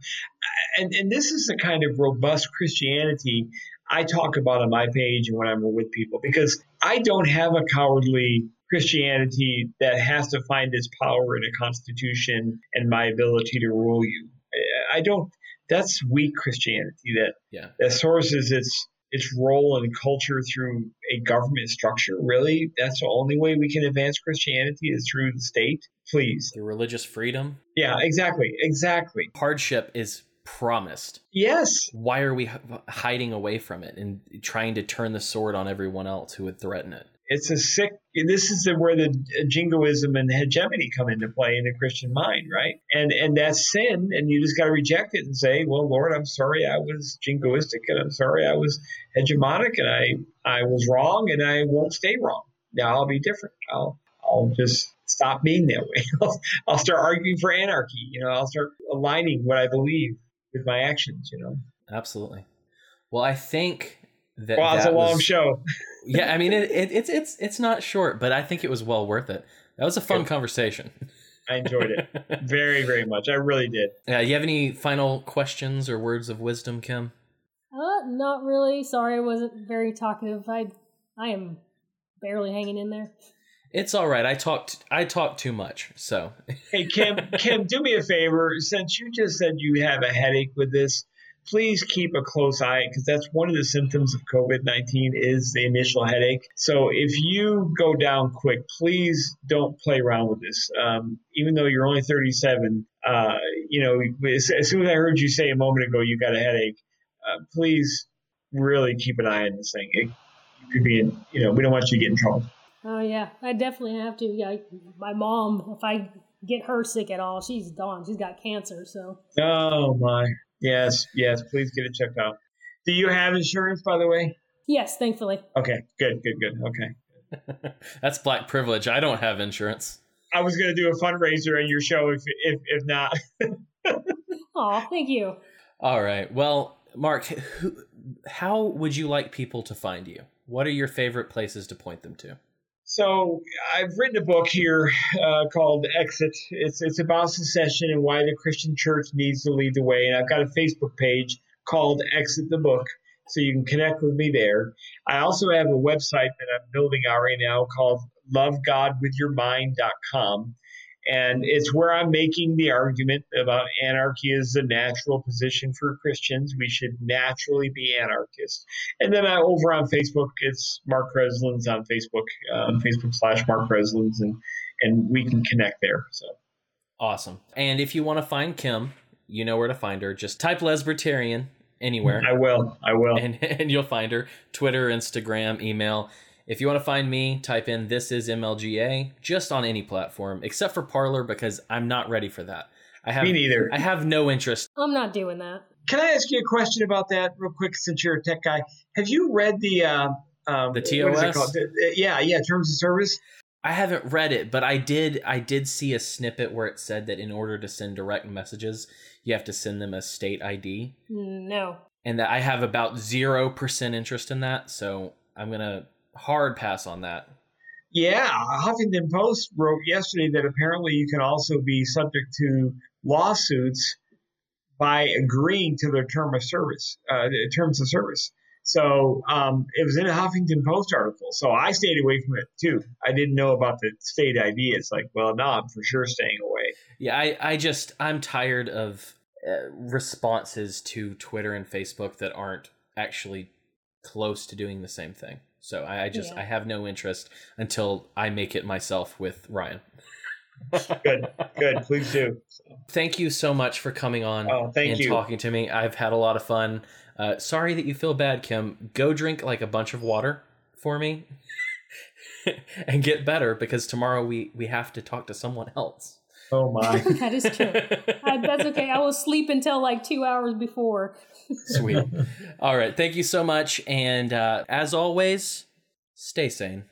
Speaker 2: and and this is the kind of robust Christianity I talk about on my page and when I'm with people because I don't have a cowardly Christianity that has to find its power in a constitution and my ability to rule you. I- I don't. That's weak Christianity that
Speaker 1: Yeah.
Speaker 2: that sources its its role in culture through a government structure. Really, that's the only way we can advance Christianity is through the state. Please.
Speaker 1: The religious freedom,
Speaker 2: Yeah, exactly, exactly.
Speaker 1: hardship is promised.
Speaker 2: Yes,
Speaker 1: Why are we hiding away from it and trying to turn the sword on everyone else who would threaten it?
Speaker 2: It's a sick. This is where the jingoism and hegemony come into play in the Christian mind, right? And and that's sin, and you just got to reject it and say, "Well, Lord, I'm sorry I was jingoistic, and I'm sorry I was hegemonic, and I I was wrong, and I won't stay wrong. Now I'll be different. I'll I'll just stop being that way. I'll, I'll start arguing for anarchy. You know, I'll start aligning what I believe with my actions. You know.
Speaker 1: Absolutely. Well, I think that
Speaker 2: Well, it's a
Speaker 1: that
Speaker 2: long
Speaker 1: was-
Speaker 2: show.
Speaker 1: yeah, I mean, it, it, it's it's it's not short, but I think it was well worth it. That was a fun
Speaker 2: Good.
Speaker 1: conversation.
Speaker 2: I enjoyed it very, very much. I really did.
Speaker 1: Yeah. You have any final questions or words of wisdom, Kim?
Speaker 3: Uh, not really. Sorry, I wasn't very talkative. I, I am barely hanging in there.
Speaker 1: It's all right. I talked. I talked too much. So.
Speaker 2: hey Kim, Kim, do me a favor. Since you just said you have a headache with this, please keep a close eye because that's one of the symptoms of COVID nineteen is the initial headache. So if you go down quick, please don't play around with this. Um, even though you're only thirty seven, uh, you know, as, as, soon as I heard you say a moment ago you got a headache, uh, please really keep an eye on this thing. It, you could be in, you know, we don't want you to get in trouble.
Speaker 3: Oh yeah, I definitely have to. Yeah, my mom. If I get her sick at all, she's gone. She's got cancer. So.
Speaker 2: Oh my. Yes. Yes. Please get it checked out. Do you have insurance, by the way?
Speaker 3: Yes, thankfully.
Speaker 2: Okay. Good. Good. Good. Okay.
Speaker 1: That's black privilege. I don't have insurance.
Speaker 2: I was going to do a fundraiser on your show if if if not.
Speaker 3: Oh, thank you.
Speaker 1: All right. Well, Mark, who, how would you like people to find you? What are your favorite places to point them to?
Speaker 2: So I've written a book here uh, called Exit. It's it's about secession and why the Christian church needs to lead the way. And I've got a Facebook page called Exit the Book, so you can connect with me there. I also have a website that I'm building out right now called LoveGodWithYourMind.com. And it's where I'm making the argument about anarchy is a natural position for Christians. We should naturally be anarchists. And then I, over on Facebook, it's Mark Kreslins on Facebook, um, Facebook slash Mark Kreslins, and and we can connect there. So
Speaker 1: awesome. And if you want to find Kim, you know where to find her. Just type Lesbertarian anywhere.
Speaker 2: I will. I will.
Speaker 1: And, and you'll find her. Twitter, Instagram, email. If you want to find me, type in this is MLGA just on any platform except for Parler because I'm not ready for that. I have
Speaker 2: me neither.
Speaker 1: I have no interest.
Speaker 3: I'm not doing that.
Speaker 2: Can I ask you a question about that real quick since you're a tech guy? Have you read the uh, um,
Speaker 1: the TOS?
Speaker 2: The, yeah, yeah, terms of service.
Speaker 1: I haven't read it, but I did. I did see a snippet where it said that in order to send direct messages, you have to send them a state ID.
Speaker 3: No.
Speaker 1: And that I have about zero percent interest in that, so I'm gonna hard pass on that.
Speaker 2: Yeah, Huffington Post wrote yesterday that apparently you can also be subject to lawsuits by agreeing to their term of service, uh, terms of service. So um, it was in a Huffington Post article. So I stayed away from it too. I didn't know about the state ID. It's like, well, no, I'm for sure staying away.
Speaker 1: Yeah, I, I just I'm tired of uh, responses to Twitter and Facebook that aren't actually close to doing the same thing. So I, I just yeah. I have no interest until I make it myself with Ryan.
Speaker 2: good, good. Please do.
Speaker 1: Thank you so much for coming on
Speaker 2: oh,
Speaker 1: and
Speaker 2: you.
Speaker 1: talking to me. I've had a lot of fun. Uh, sorry that you feel bad, Kim. Go drink like a bunch of water for me and get better because tomorrow we we have to talk to someone else.
Speaker 2: Oh my.
Speaker 3: that is true. I, that's okay. I will sleep until like two hours before.
Speaker 1: Sweet. All right. Thank you so much. And uh, as always, stay sane.